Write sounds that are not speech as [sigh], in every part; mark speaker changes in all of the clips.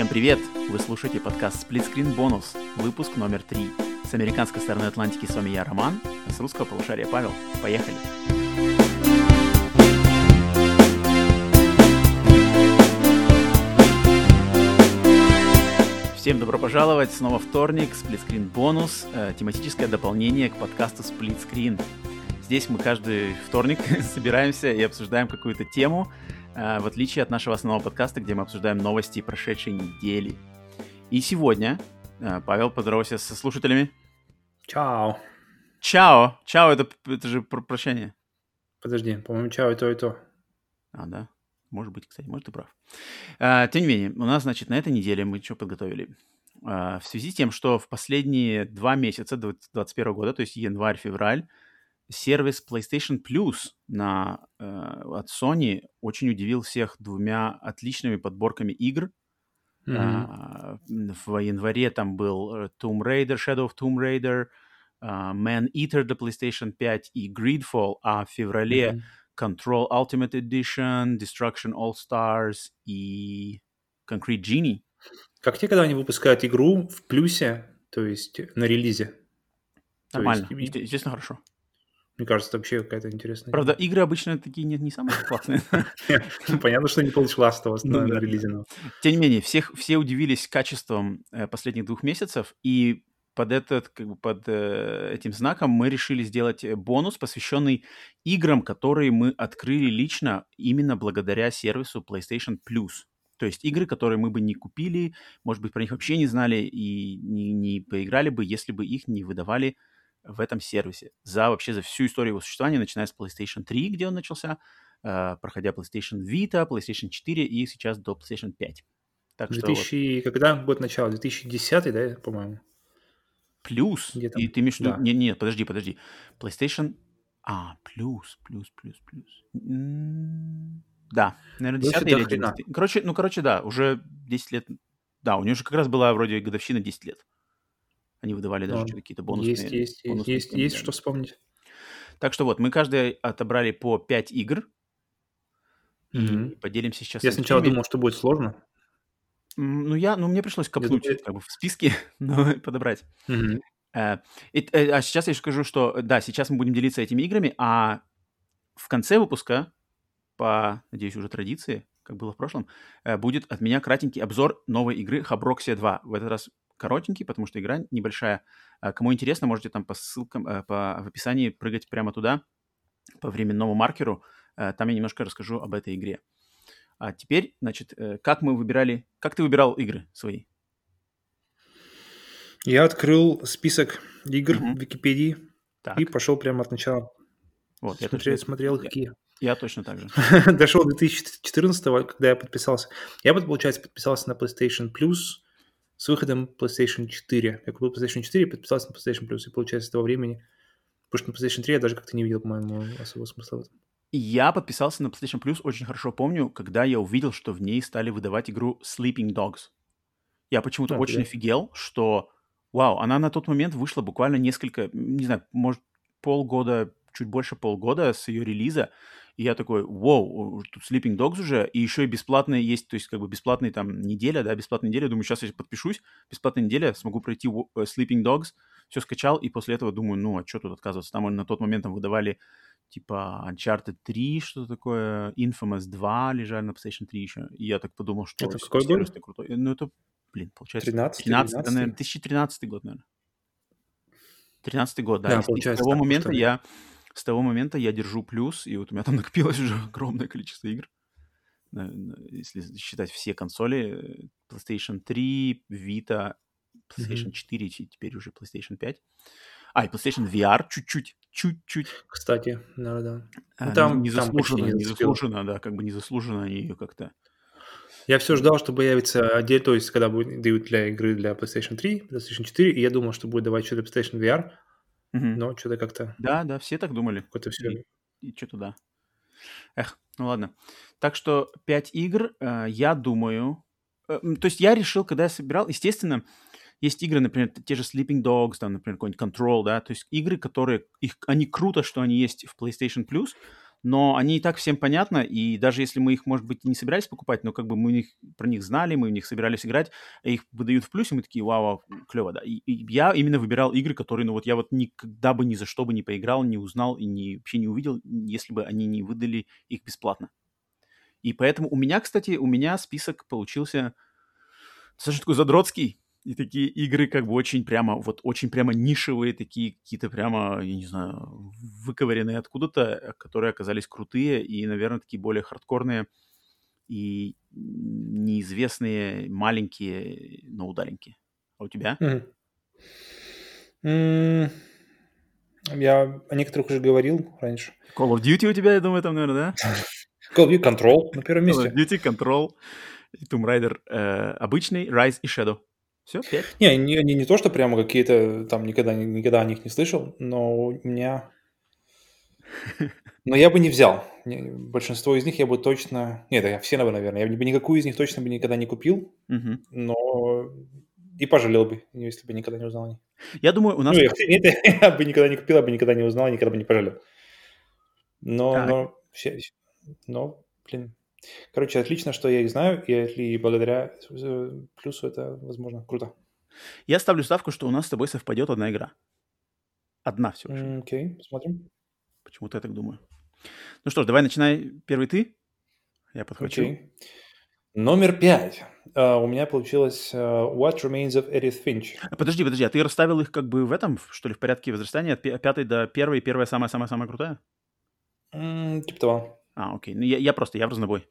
Speaker 1: Всем привет! Вы слушаете подкаст Split Screen Bonus, выпуск номер 3. С американской стороны Атлантики с вами я, Роман, а с русского полушария Павел. Поехали! Всем добро пожаловать! Снова вторник, Split Screen Bonus, тематическое дополнение к подкасту Split Screen. Здесь мы каждый вторник [laughs] собираемся и обсуждаем какую-то тему, в отличие от нашего основного подкаста, где мы обсуждаем новости прошедшей недели. И сегодня, э, Павел, поздоровайся со слушателями.
Speaker 2: Чао.
Speaker 1: Чао. Чао, это, это же про прощание.
Speaker 2: Подожди, по-моему, чао и то, и то.
Speaker 1: А, да? Может быть, кстати, может, ты прав. А, тем не менее, у нас, значит, на этой неделе мы что подготовили? А, в связи с тем, что в последние два месяца 2021 года, то есть январь-февраль, сервис PlayStation Plus на, э, от Sony очень удивил всех двумя отличными подборками игр. Mm-hmm. А, в январе там был э, Tomb Raider, Shadow of Tomb Raider, uh, Man Eater для PlayStation 5 и Greedfall, а в феврале mm-hmm. Control Ultimate Edition, Destruction All Stars и Concrete Genie.
Speaker 2: Как те, когда они выпускают игру в плюсе, то есть на релизе?
Speaker 1: Нормально, есть... естественно, хорошо.
Speaker 2: Мне кажется, это вообще какая-то интересная.
Speaker 1: Правда, игры обычно такие не, не самые классные. [laughs]
Speaker 2: Понятно, что не получил Last of Us на релизе.
Speaker 1: Тем не менее, всех, все удивились качеством э, последних двух месяцев, и под, этот, как бы под э, этим знаком мы решили сделать э, бонус, посвященный играм, которые мы открыли лично именно благодаря сервису PlayStation Plus. То есть игры, которые мы бы не купили, может быть, про них вообще не знали и не, не поиграли бы, если бы их не выдавали в этом сервисе за вообще за всю историю его существования, начиная с PlayStation 3, где он начался, э, проходя PlayStation Vita, PlayStation 4 и сейчас до PlayStation 5.
Speaker 2: Так 2000, вот... когда год начала? 2010, да, по-моему?
Speaker 1: Плюс? И ты имеешь в виду... Да. Нет, нет, подожди, подожди. PlayStation... А, плюс, плюс, плюс, плюс. Да, наверное, 10 или 11. Короче, ну, короче, да, уже 10 лет... Да, у него же как раз была вроде годовщина 10 лет. Они выдавали даже ну, какие-то бонусные...
Speaker 2: Есть, есть, бонусные есть, есть что вспомнить.
Speaker 1: Так что вот, мы каждый отобрали по 5 игр. Mm-hmm. И поделимся сейчас...
Speaker 2: Я сначала думал, что будет сложно.
Speaker 1: Ну, я, ну, мне пришлось копнуть думаю... как бы, в списке, [laughs] но подобрать. Mm-hmm. Uh, и, uh, а сейчас я скажу, что да, сейчас мы будем делиться этими играми, а в конце выпуска, по, надеюсь, уже традиции, как было в прошлом, uh, будет от меня кратенький обзор новой игры Хаброксия 2. В этот раз коротенький, потому что игра небольшая. А кому интересно, можете там по ссылкам, э, по, в описании прыгать прямо туда, по временному маркеру. Э, там я немножко расскажу об этой игре. А теперь, значит, э, как мы выбирали... Как ты выбирал игры свои?
Speaker 2: Я открыл список игр mm-hmm. в Википедии так. и пошел прямо от начала. Вот, я смотрел, точно, смотрел какие.
Speaker 1: Я точно так же. [laughs]
Speaker 2: Дошел до 2014 когда я подписался. Я, получается, подписался на PlayStation Plus с выходом PlayStation 4. Я купил PlayStation 4 и подписался на PlayStation Plus. И получается, с того времени... Потому что на PlayStation 3 я даже как-то не видел, по-моему, особого смысла в этом.
Speaker 1: Я подписался на PlayStation Plus, очень хорошо помню, когда я увидел, что в ней стали выдавать игру Sleeping Dogs. Я почему-то а, очень да. офигел, что, вау, она на тот момент вышла буквально несколько, не знаю, может, полгода, чуть больше полгода с ее релиза, и я такой, вау, тут Sleeping Dogs уже, и еще и бесплатные есть, то есть как бы бесплатная там неделя, да, бесплатная неделя, думаю, сейчас я подпишусь, бесплатная неделя, смогу пройти э, Sleeping Dogs, все скачал, и после этого думаю, ну, а что тут отказываться? Там на тот момент там выдавали типа Uncharted 3, что-то такое, Infamous 2 лежали на PlayStation 3 еще, и я так подумал, что...
Speaker 2: Это какой год?
Speaker 1: Крутой. Ну, это, блин, получается...
Speaker 2: 13
Speaker 1: 13, 13 наверное, 2013 год, наверное. 13 год, да. да и с того момента я с того момента я держу плюс, и вот у меня там [laughs] накопилось уже огромное количество игр. Если считать все консоли, э, PlayStation 3, Vita, PlayStation mm-hmm. 4 и теперь уже PlayStation 5. А, и PlayStation VR чуть-чуть, чуть-чуть.
Speaker 2: Кстати, да, да.
Speaker 1: А, ну, там, незаслуженно, там незаслуженно, да, как бы незаслуженно они ее как-то...
Speaker 2: Я все ждал, что появится отдельно, то есть когда будет, дают для игры для PlayStation 3, PlayStation 4, и я думал, что будет давать что-то PlayStation VR, Угу. Но что-то как-то...
Speaker 1: Да, да, все так думали.
Speaker 2: Какое-то все...
Speaker 1: И, и что-то да. Эх, ну ладно. Так что 5 игр, э, я думаю... Э, то есть я решил, когда я собирал... Естественно, есть игры, например, те же Sleeping Dogs, там, например, какой-нибудь Control, да, то есть игры, которые... Их, они круто, что они есть в PlayStation Plus, но они и так всем понятны, и даже если мы их, может быть, не собирались покупать, но как бы мы них, про них знали, мы в них собирались играть, их выдают в плюсе, мы такие, вау, вау клево, да. И, и я именно выбирал игры, которые, ну вот я вот никогда бы ни за что бы не поиграл, не узнал и не, вообще не увидел, если бы они не выдали их бесплатно. И поэтому у меня, кстати, у меня список получился достаточно такой задротский, и такие игры как бы очень прямо, вот очень прямо нишевые, такие какие-то прямо, я не знаю, выковыренные откуда-то, которые оказались крутые и, наверное, такие более хардкорные и неизвестные, маленькие, но удаленькие. А у тебя?
Speaker 2: Mm-hmm. Я о некоторых уже говорил раньше.
Speaker 1: Call of Duty у тебя, я думаю, там, наверное, да?
Speaker 2: Call of Duty Control на первом месте.
Speaker 1: Call of Duty Control, Tomb Raider э, обычный, Rise и Shadow. Все, пять?
Speaker 2: Не, не, не, не то, что прямо какие-то там никогда, никогда о них не слышал, но у меня... [laughs] Но я бы не взял. Большинство из них я бы точно... Нет, я все, наверное. Я бы никакую из них точно бы никогда не купил,
Speaker 1: Мгм.
Speaker 2: но и пожалел бы, если бы никогда не узнал о них.
Speaker 1: Я думаю, у нас...
Speaker 2: Ну, я, нет, [laughs] я бы никогда не купил, я бы никогда не узнал, никогда бы не пожалел. Но,
Speaker 1: Так.
Speaker 2: но, но, блин. Короче, отлично, что я их знаю, и, и благодаря э, плюсу это, возможно, круто.
Speaker 1: Я ставлю ставку, что у нас с тобой совпадет одна игра. Одна всего лишь.
Speaker 2: Окей, посмотрим.
Speaker 1: Почему-то я так думаю. Ну что ж, давай начинай первый ты. Я подхвачу.
Speaker 2: Окей. Номер пять. А, у меня получилось а, What Remains of Edith Finch.
Speaker 1: А, Подожди, подожди, а ты расставил их как бы в этом, что ли, в порядке возрастания от пятой до первой, первая самая-самая-самая крутая?
Speaker 2: М, Типа того.
Speaker 1: А, окей. Ну, я, я просто, я в разнобой.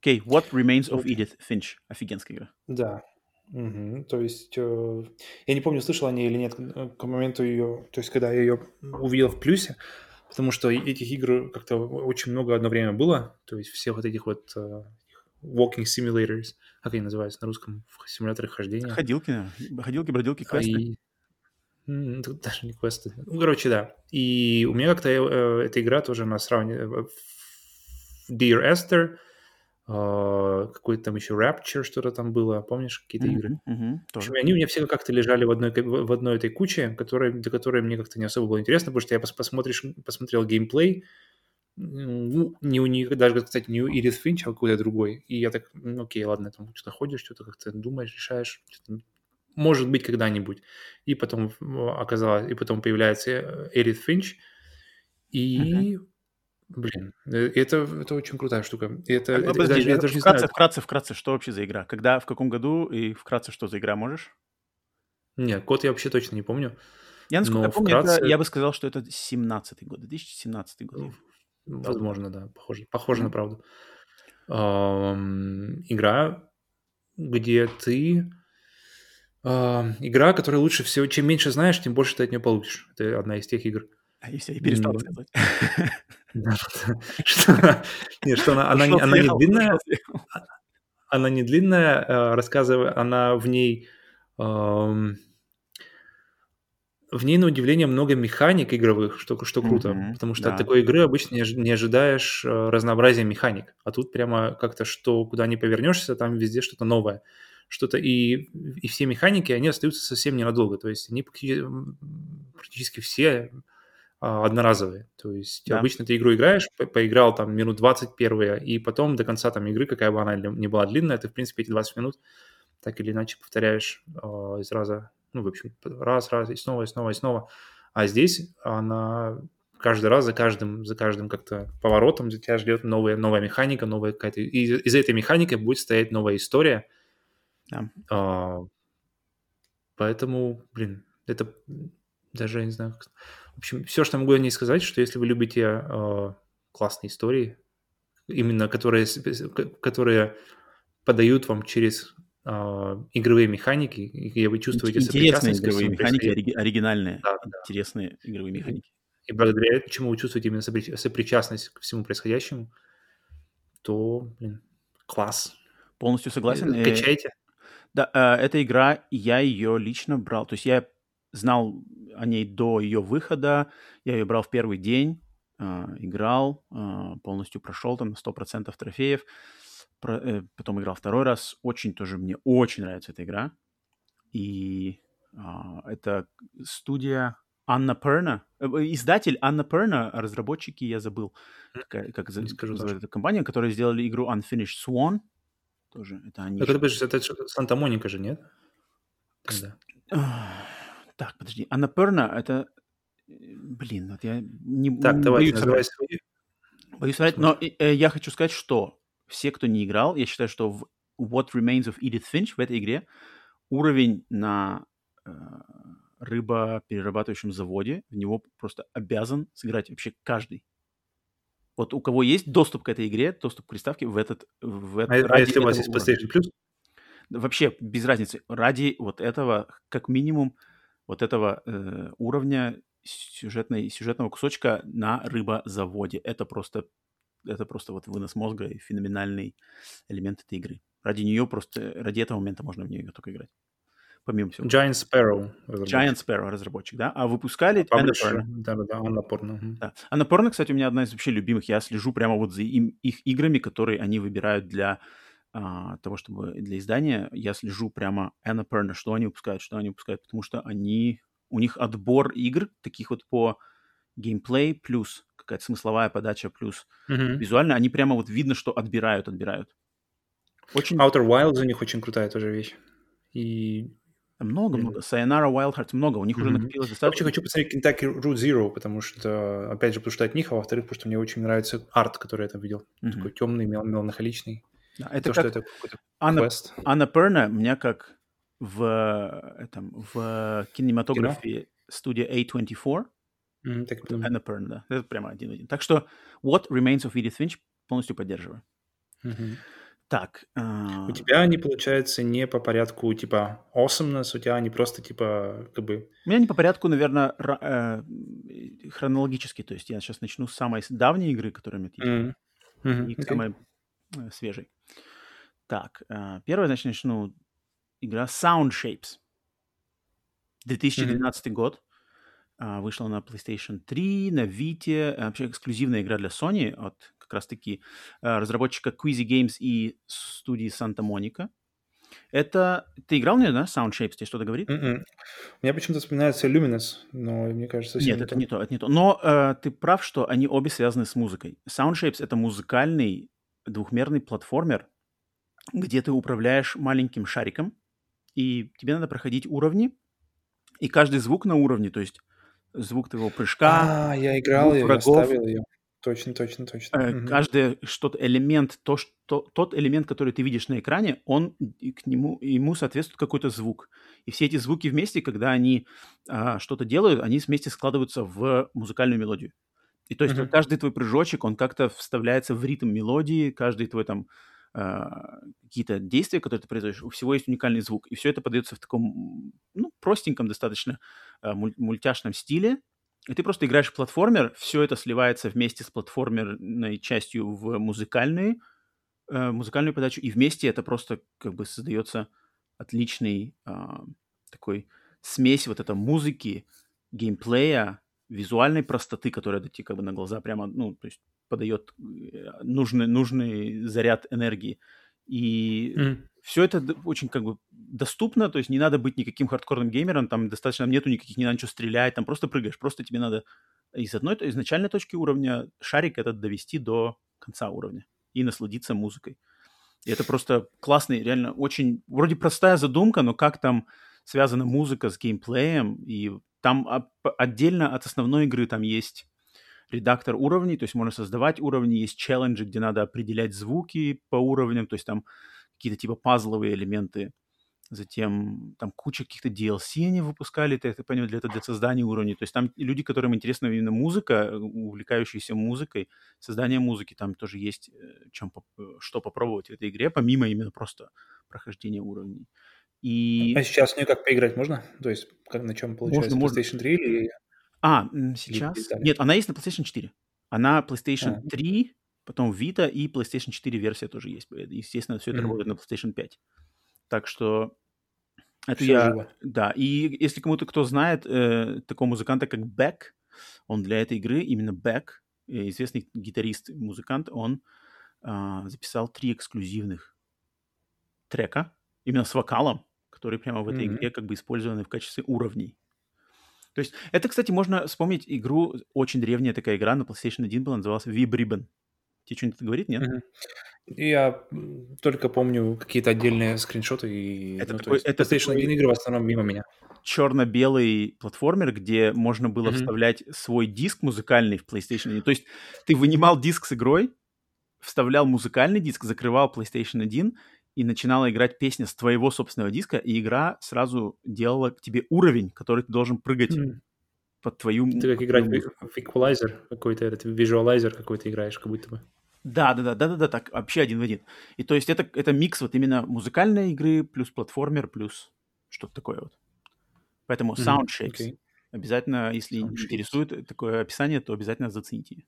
Speaker 1: Окей, What Remains of. Edith Finch. Офигенская игра.
Speaker 2: Да. Мгм. То есть, э, я не помню, слышал о ней или нет э, к моменту ее, то есть, когда я ее увидел в плюсе, потому что этих игр как-то очень много одно время было, то есть, все вот этих вот э, walking simulators, как они называются на русском, симуляторы хождения.
Speaker 1: Ходилки, наверное. ходилки, бродилки,
Speaker 2: А
Speaker 1: квесты.
Speaker 2: и- тут даже не квесты. Ну, короче, да. И у меня как-то э, эта игра тоже на сравнении... Dear Esther, э, какой-то там еще Rapture, что-то там было. Помнишь какие-то игры?
Speaker 1: Мгм, мгм,
Speaker 2: В общем,
Speaker 1: тоже.
Speaker 2: они у меня все как-то лежали в одной, в одной этой куче, которая, для которой мне как-то не особо было интересно, потому что я пос- посмотришь, посмотрел геймплей, ну, не у них, даже, кстати, не у Ирис Финч, а какой-то другой. И я так, ну, окей, ладно, там что-то ходишь, что-то как-то думаешь, решаешь, что-то, может быть, когда-нибудь. И потом оказалось, и потом появляется Эрит Финч, и, блин, э, это, это очень крутая штука. Это,
Speaker 1: А,
Speaker 2: это
Speaker 1: подожди,
Speaker 2: даже, я
Speaker 1: э,
Speaker 2: даже не
Speaker 1: вкратце,
Speaker 2: знаю.
Speaker 1: вкратце, вкратце, что вообще за игра? Когда, в каком году и вкратце, что за игра можешь?
Speaker 2: Нет, код я вообще точно не помню.
Speaker 1: Я, насколько я помню, это-
Speaker 2: вкратце-
Speaker 1: я бы сказал, что это 17-й год, 2017 год.
Speaker 2: Возможно, да, похоже, похоже на
Speaker 1: Мгм.
Speaker 2: правду. Ам, игра, где ты... ам, игра, которая лучше всего... Чем меньше знаешь, тем больше ты от нее получишь. Это одна из тех игр.
Speaker 1: А и все, и перестал
Speaker 2: М.
Speaker 1: сказать. [laughs] [laughs]
Speaker 2: Что она- не не длинная, она не длинная, рассказывая, она в ней... В ней, на удивление, много механик игровых, что, что круто,
Speaker 1: Мгм,
Speaker 2: потому что
Speaker 1: да.
Speaker 2: от такой игры обычно не ожи- не ожидаешь э, разнообразия механик, а тут прямо как-то что, куда ни повернешься, там везде что-то новое. Что-то и, и все механики, они остаются совсем ненадолго, то есть они практически все а, одноразовые. То есть
Speaker 1: Да.
Speaker 2: обычно ты игру играешь, по- поиграл там минут 20 первые, и потом до конца там игры, какая бы она ни была длинная, ты, в принципе, эти 20 минут так или иначе повторяешь а, из раза, ну, в общем, раз, раз, и снова, и снова, и снова. А здесь она каждый раз за каждым, за каждым как-то поворотом тебя ждет новая, новая механика, новая какая-то... И из- этой механики будет стоять новая история.
Speaker 1: Да.
Speaker 2: А, поэтому, блин, это даже, я не знаю... как- В общем, все, что могу о ней сказать, что если вы любите а, классные истории, именно которые, к- которые подают вам через а, игровые механики, и вы чувствуете
Speaker 1: Интересные игровые механики, оригинальные,
Speaker 2: Да, да.
Speaker 1: интересные игровые механики.
Speaker 2: и благодаря чему вы чувствуете именно сопри- сопричастность ко всему происходящему, то, блин, класс.
Speaker 1: Полностью согласен.
Speaker 2: Э,
Speaker 1: Э,
Speaker 2: Качайте.
Speaker 1: Да, э, эта игра, я ее лично брал. То есть я знал о ней до ее выхода. Я ее брал в первый день, э, играл, э, полностью прошел там на 100% трофеев. Э, потом играл второй раз. Очень тоже, мне очень нравится эта игра. И а, это студия Анна Перна. Издатель Анна Перна, а разработчики, я забыл, как
Speaker 2: скажу
Speaker 1: называется эта компания, которые сделали игру Unfinished Swan. Тоже это они.
Speaker 2: Так
Speaker 1: же.
Speaker 2: это, это Санта-Моника же, нет? Тогда.
Speaker 1: Так, подожди. Анна Перна это... Блин, вот я не,
Speaker 2: Так, давай,
Speaker 1: боюсь
Speaker 2: называй
Speaker 1: соврать.
Speaker 2: свои.
Speaker 1: Боюсь соврать, но э, я хочу сказать, что все, кто не играл, я считаю, что в What Remains of Edith Finch в этой игре уровень на э, рыбоперерабатывающем заводе, в него просто обязан сыграть вообще каждый. Вот у кого есть доступ к этой игре, доступ к приставке в этот... В
Speaker 2: А,
Speaker 1: этот
Speaker 2: а
Speaker 1: ради
Speaker 2: если у вас есть. PlayStation Plus?
Speaker 1: Вообще, без разницы. Ради вот этого, как минимум, вот этого э, уровня сюжетной, сюжетного кусочка на рыбозаводе. Это просто, это просто вот вынос мозга и феноменальный элемент этой игры. Ради нее просто, ради этого момента можно в нее только играть. Помимо всего.
Speaker 2: Giant Sparrow. разработчик.
Speaker 1: Giant Sparrow разработчик, да? А выпускали. Annapurna.
Speaker 2: Да-да-да, Анна Порно. мгм.
Speaker 1: Да. Annapurna, кстати, у меня одна из вообще любимых. Я слежу прямо вот за им, их играми, которые они выбирают для а, того, чтобы для издания. Я слежу прямо Annapurna, что они выпускают, что они выпускают, потому что они у них отбор игр таких вот по геймплей плюс какая-то смысловая подача плюс
Speaker 2: Мгм.
Speaker 1: визуально. Они прямо вот видно, что отбирают, отбирают. Очень
Speaker 2: Outer Wilds у них очень крутая тоже вещь. И
Speaker 1: много-много. Sayonara Wild Hearts много. У них уже
Speaker 2: Мгм.
Speaker 1: накопилось
Speaker 2: Я
Speaker 1: достаточно.
Speaker 2: вообще хочу посмотреть Kentucky Route Zero, потому что, опять же, потому что от них, а во-вторых, потому что мне очень нравится арт, который я там видел.
Speaker 1: Мгм.
Speaker 2: Такой темный, мел- меланхоличный. Это То, что
Speaker 1: как
Speaker 2: это какой-то
Speaker 1: Анна. Анна Перна меня как в, этом, в кинематографе студия A24.
Speaker 2: Мгм, так
Speaker 1: Вот. Анна Перна, да. Это прямо один в один. Так что What Remains of Edith Finch полностью поддерживаю.
Speaker 2: Мгм.
Speaker 1: Так. а,
Speaker 2: У тебя они, получается, не по порядку, типа, awesomeness, у тебя они просто, типа, как бы...
Speaker 1: У меня не по порядку, наверное, хронологически. То есть я сейчас начну с самой давней игры, которая у меня есть,
Speaker 2: Мгм. Мгм,
Speaker 1: и
Speaker 2: окей.
Speaker 1: самой э, свежей. Так, а, первое, значит, начну игра Sound Shapes. 2012 год. А, Вышла на PlayStation 3, на Vita. А, Вообще эксклюзивная игра для Sony от как раз-таки разработчика Queasy Games и студии Santa Monica. Это... Ты играл в нее, да? Sound Shapes тебе что-то говорит?
Speaker 2: Мгм. У меня почему-то вспоминается Luminous, но мне кажется,
Speaker 1: Нет, это не то, это не то. Но э, ты прав, что они обе связаны с музыкой. Sound Shapes — это музыкальный двухмерный платформер, где ты управляешь маленьким шариком, и тебе надо проходить уровни, и каждый звук на уровне, то есть звук твоего прыжка,
Speaker 2: А, я играл ее, я ставил ее. Точно, точно, точно.
Speaker 1: э, каждый что-то элемент, то, что, тот элемент, который ты видишь на экране, он к нему ему соответствует какой-то звук. И все эти звуки вместе, когда они а, что-то делают, они вместе складываются в музыкальную мелодию. И то есть
Speaker 2: Мгм.
Speaker 1: каждый твой прыжочек, он как-то вставляется в ритм мелодии, каждый твой там какие-то действия, которые ты производишь, у всего есть уникальный звук. И все это подается в таком, ну, простеньком достаточно а, муль- мультяшном стиле. И ты просто играешь в платформер, все это сливается вместе с платформерной частью в музыкальные, э, музыкальную подачу, и вместе это просто как бы создается отличный а, такой смесь вот этой музыки, геймплея, визуальной простоты, которая тебе как бы на глаза прямо, ну, то есть подает э, нужный, нужный заряд энергии. И
Speaker 2: Мгм.
Speaker 1: все это очень как бы доступно, то есть не надо быть никаким хардкорным геймером, там достаточно нету никаких, не надо ничего стрелять, там просто прыгаешь, просто тебе надо из одной из начальной точки уровня шарик этот довести до конца уровня и насладиться музыкой. И это просто классный, реально очень, вроде простая задумка, но как там связана музыка с геймплеем, и там отдельно от основной игры там есть редактор уровней, то есть можно создавать уровни, есть челленджи, где надо определять звуки по уровням, то есть там какие-то типа пазловые элементы, затем там куча каких-то DLC они выпускали, это понимаешь, для, для создания уровней, то есть там люди, которым интересна именно музыка, э, увлекающиеся музыкой, создание музыки, там тоже есть э, чем, э, что попробовать в этой игре, помимо именно просто прохождения уровней. И...
Speaker 2: А сейчас в нее как поиграть можно? То есть как, на чем получается?
Speaker 1: можно.
Speaker 2: PlayStation 3 или...
Speaker 1: А, сейчас... Нет, она есть на PlayStation 4. Она PlayStation
Speaker 2: А.
Speaker 1: 3, потом Vita и PlayStation 4 версия тоже есть. Естественно, все это работает на PlayStation 5. Так что это я...
Speaker 2: живо.
Speaker 1: Да, и если кому-то кто знает э, такого музыканта, как Бэк, он для этой игры, именно Бэк, э, известный гитарист, музыкант, он а, записал три эксклюзивных трека, именно с вокалом, которые прямо в этой игре как бы использованы в качестве уровней. То есть это, кстати, можно вспомнить игру, очень древняя такая игра на PlayStation 1 была, называлась Vib Ribbon. Тебе что-нибудь говорит, нет?
Speaker 2: Я только помню какие-то отдельные скриншоты и
Speaker 1: Это
Speaker 2: ну,
Speaker 1: такой-
Speaker 2: есть
Speaker 1: это
Speaker 2: PlayStation
Speaker 1: такой-
Speaker 2: 1 игры в основном мимо меня.
Speaker 1: черно-белый платформер, где можно было
Speaker 2: Мгм.
Speaker 1: вставлять свой диск музыкальный в PlayStation 1. То есть ты вынимал диск с игрой, вставлял музыкальный диск, закрывал PlayStation 1 и начинала играть песня с твоего собственного диска, и игра сразу делала тебе уровень, который ты должен прыгать
Speaker 2: М.
Speaker 1: под твою...
Speaker 2: Ты как играть в Equalizer какой-то, этот визуалайзер какой-то играешь, как будто бы.
Speaker 1: Да, да, да, да, да, да, так, вообще один в один. И то есть это, это микс вот именно музыкальной игры плюс платформер плюс что-то такое вот. Поэтому Sound Shakes.
Speaker 2: окей.
Speaker 1: Обязательно, если
Speaker 2: Sound
Speaker 1: интересует такое описание, то обязательно зацените.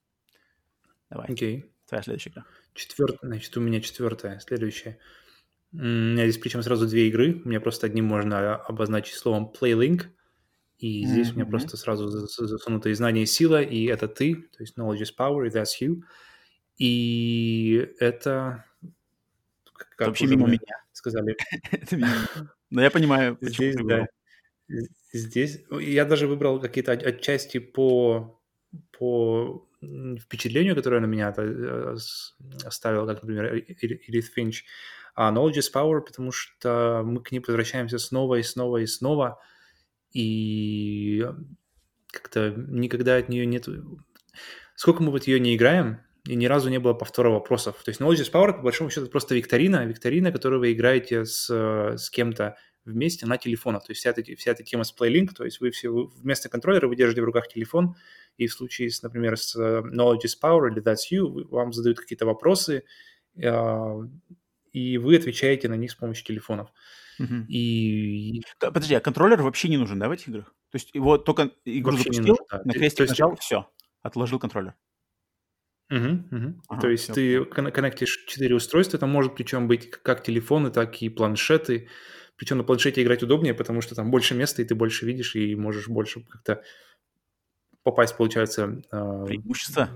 Speaker 1: Давай,
Speaker 2: Окей.
Speaker 1: твоя следующая игра.
Speaker 2: Четвертая, значит, у меня четвертая, следующая. У меня здесь причем сразу две игры. У меня просто одним можно обозначить словом PlayLink. И здесь у меня просто сразу за- за- засунуто и знание и сила, и это ты, то есть knowledge is power, и that's you. И это, как
Speaker 1: Это вообще [laughs] мимо меня.
Speaker 2: сказали.
Speaker 1: Но я понимаю, почему
Speaker 2: здесь,
Speaker 1: ты выбрал.
Speaker 2: здесь я даже выбрал какие-то от- отчасти по, по впечатлению, которое на меня э, с- оставило, как, например, Э- Э- Эдит Финч. А Knowledge is Power, потому что мы к ней возвращаемся снова и снова и снова, и как-то никогда от нее нет... Сколько мы вот ее не играем, и ни разу не было повтора вопросов. То есть Knowledge is Power, по большому счету, это просто викторина, викторина, которую вы играете с, э, с кем-то вместе на телефонах. То есть вся эта, вся эта тема с PlayLink, то есть вы все вы вместо контроллера вы держите в руках телефон, и в случае, с, например, с э, Knowledge is Power или That's You, вам задают какие-то вопросы, э, и вы отвечаете на них с помощью телефонов. И
Speaker 1: Да, Подожди, а контроллер вообще не нужен, да, в этих играх? То есть его только игру
Speaker 2: Вообще
Speaker 1: запустил,
Speaker 2: нужен, да.
Speaker 1: на крестик
Speaker 2: есть-
Speaker 1: нажал, все, отложил контроллер.
Speaker 2: Мгм, мгм.
Speaker 1: Ага,
Speaker 2: То есть
Speaker 1: всё,
Speaker 2: ты кон- коннектишь четыре устройства, это может причем быть как телефоны, так и планшеты. Причем на планшете играть удобнее, потому что там больше места, и ты больше видишь, и можешь больше как-то попасть, получается... а,
Speaker 1: Преимущество.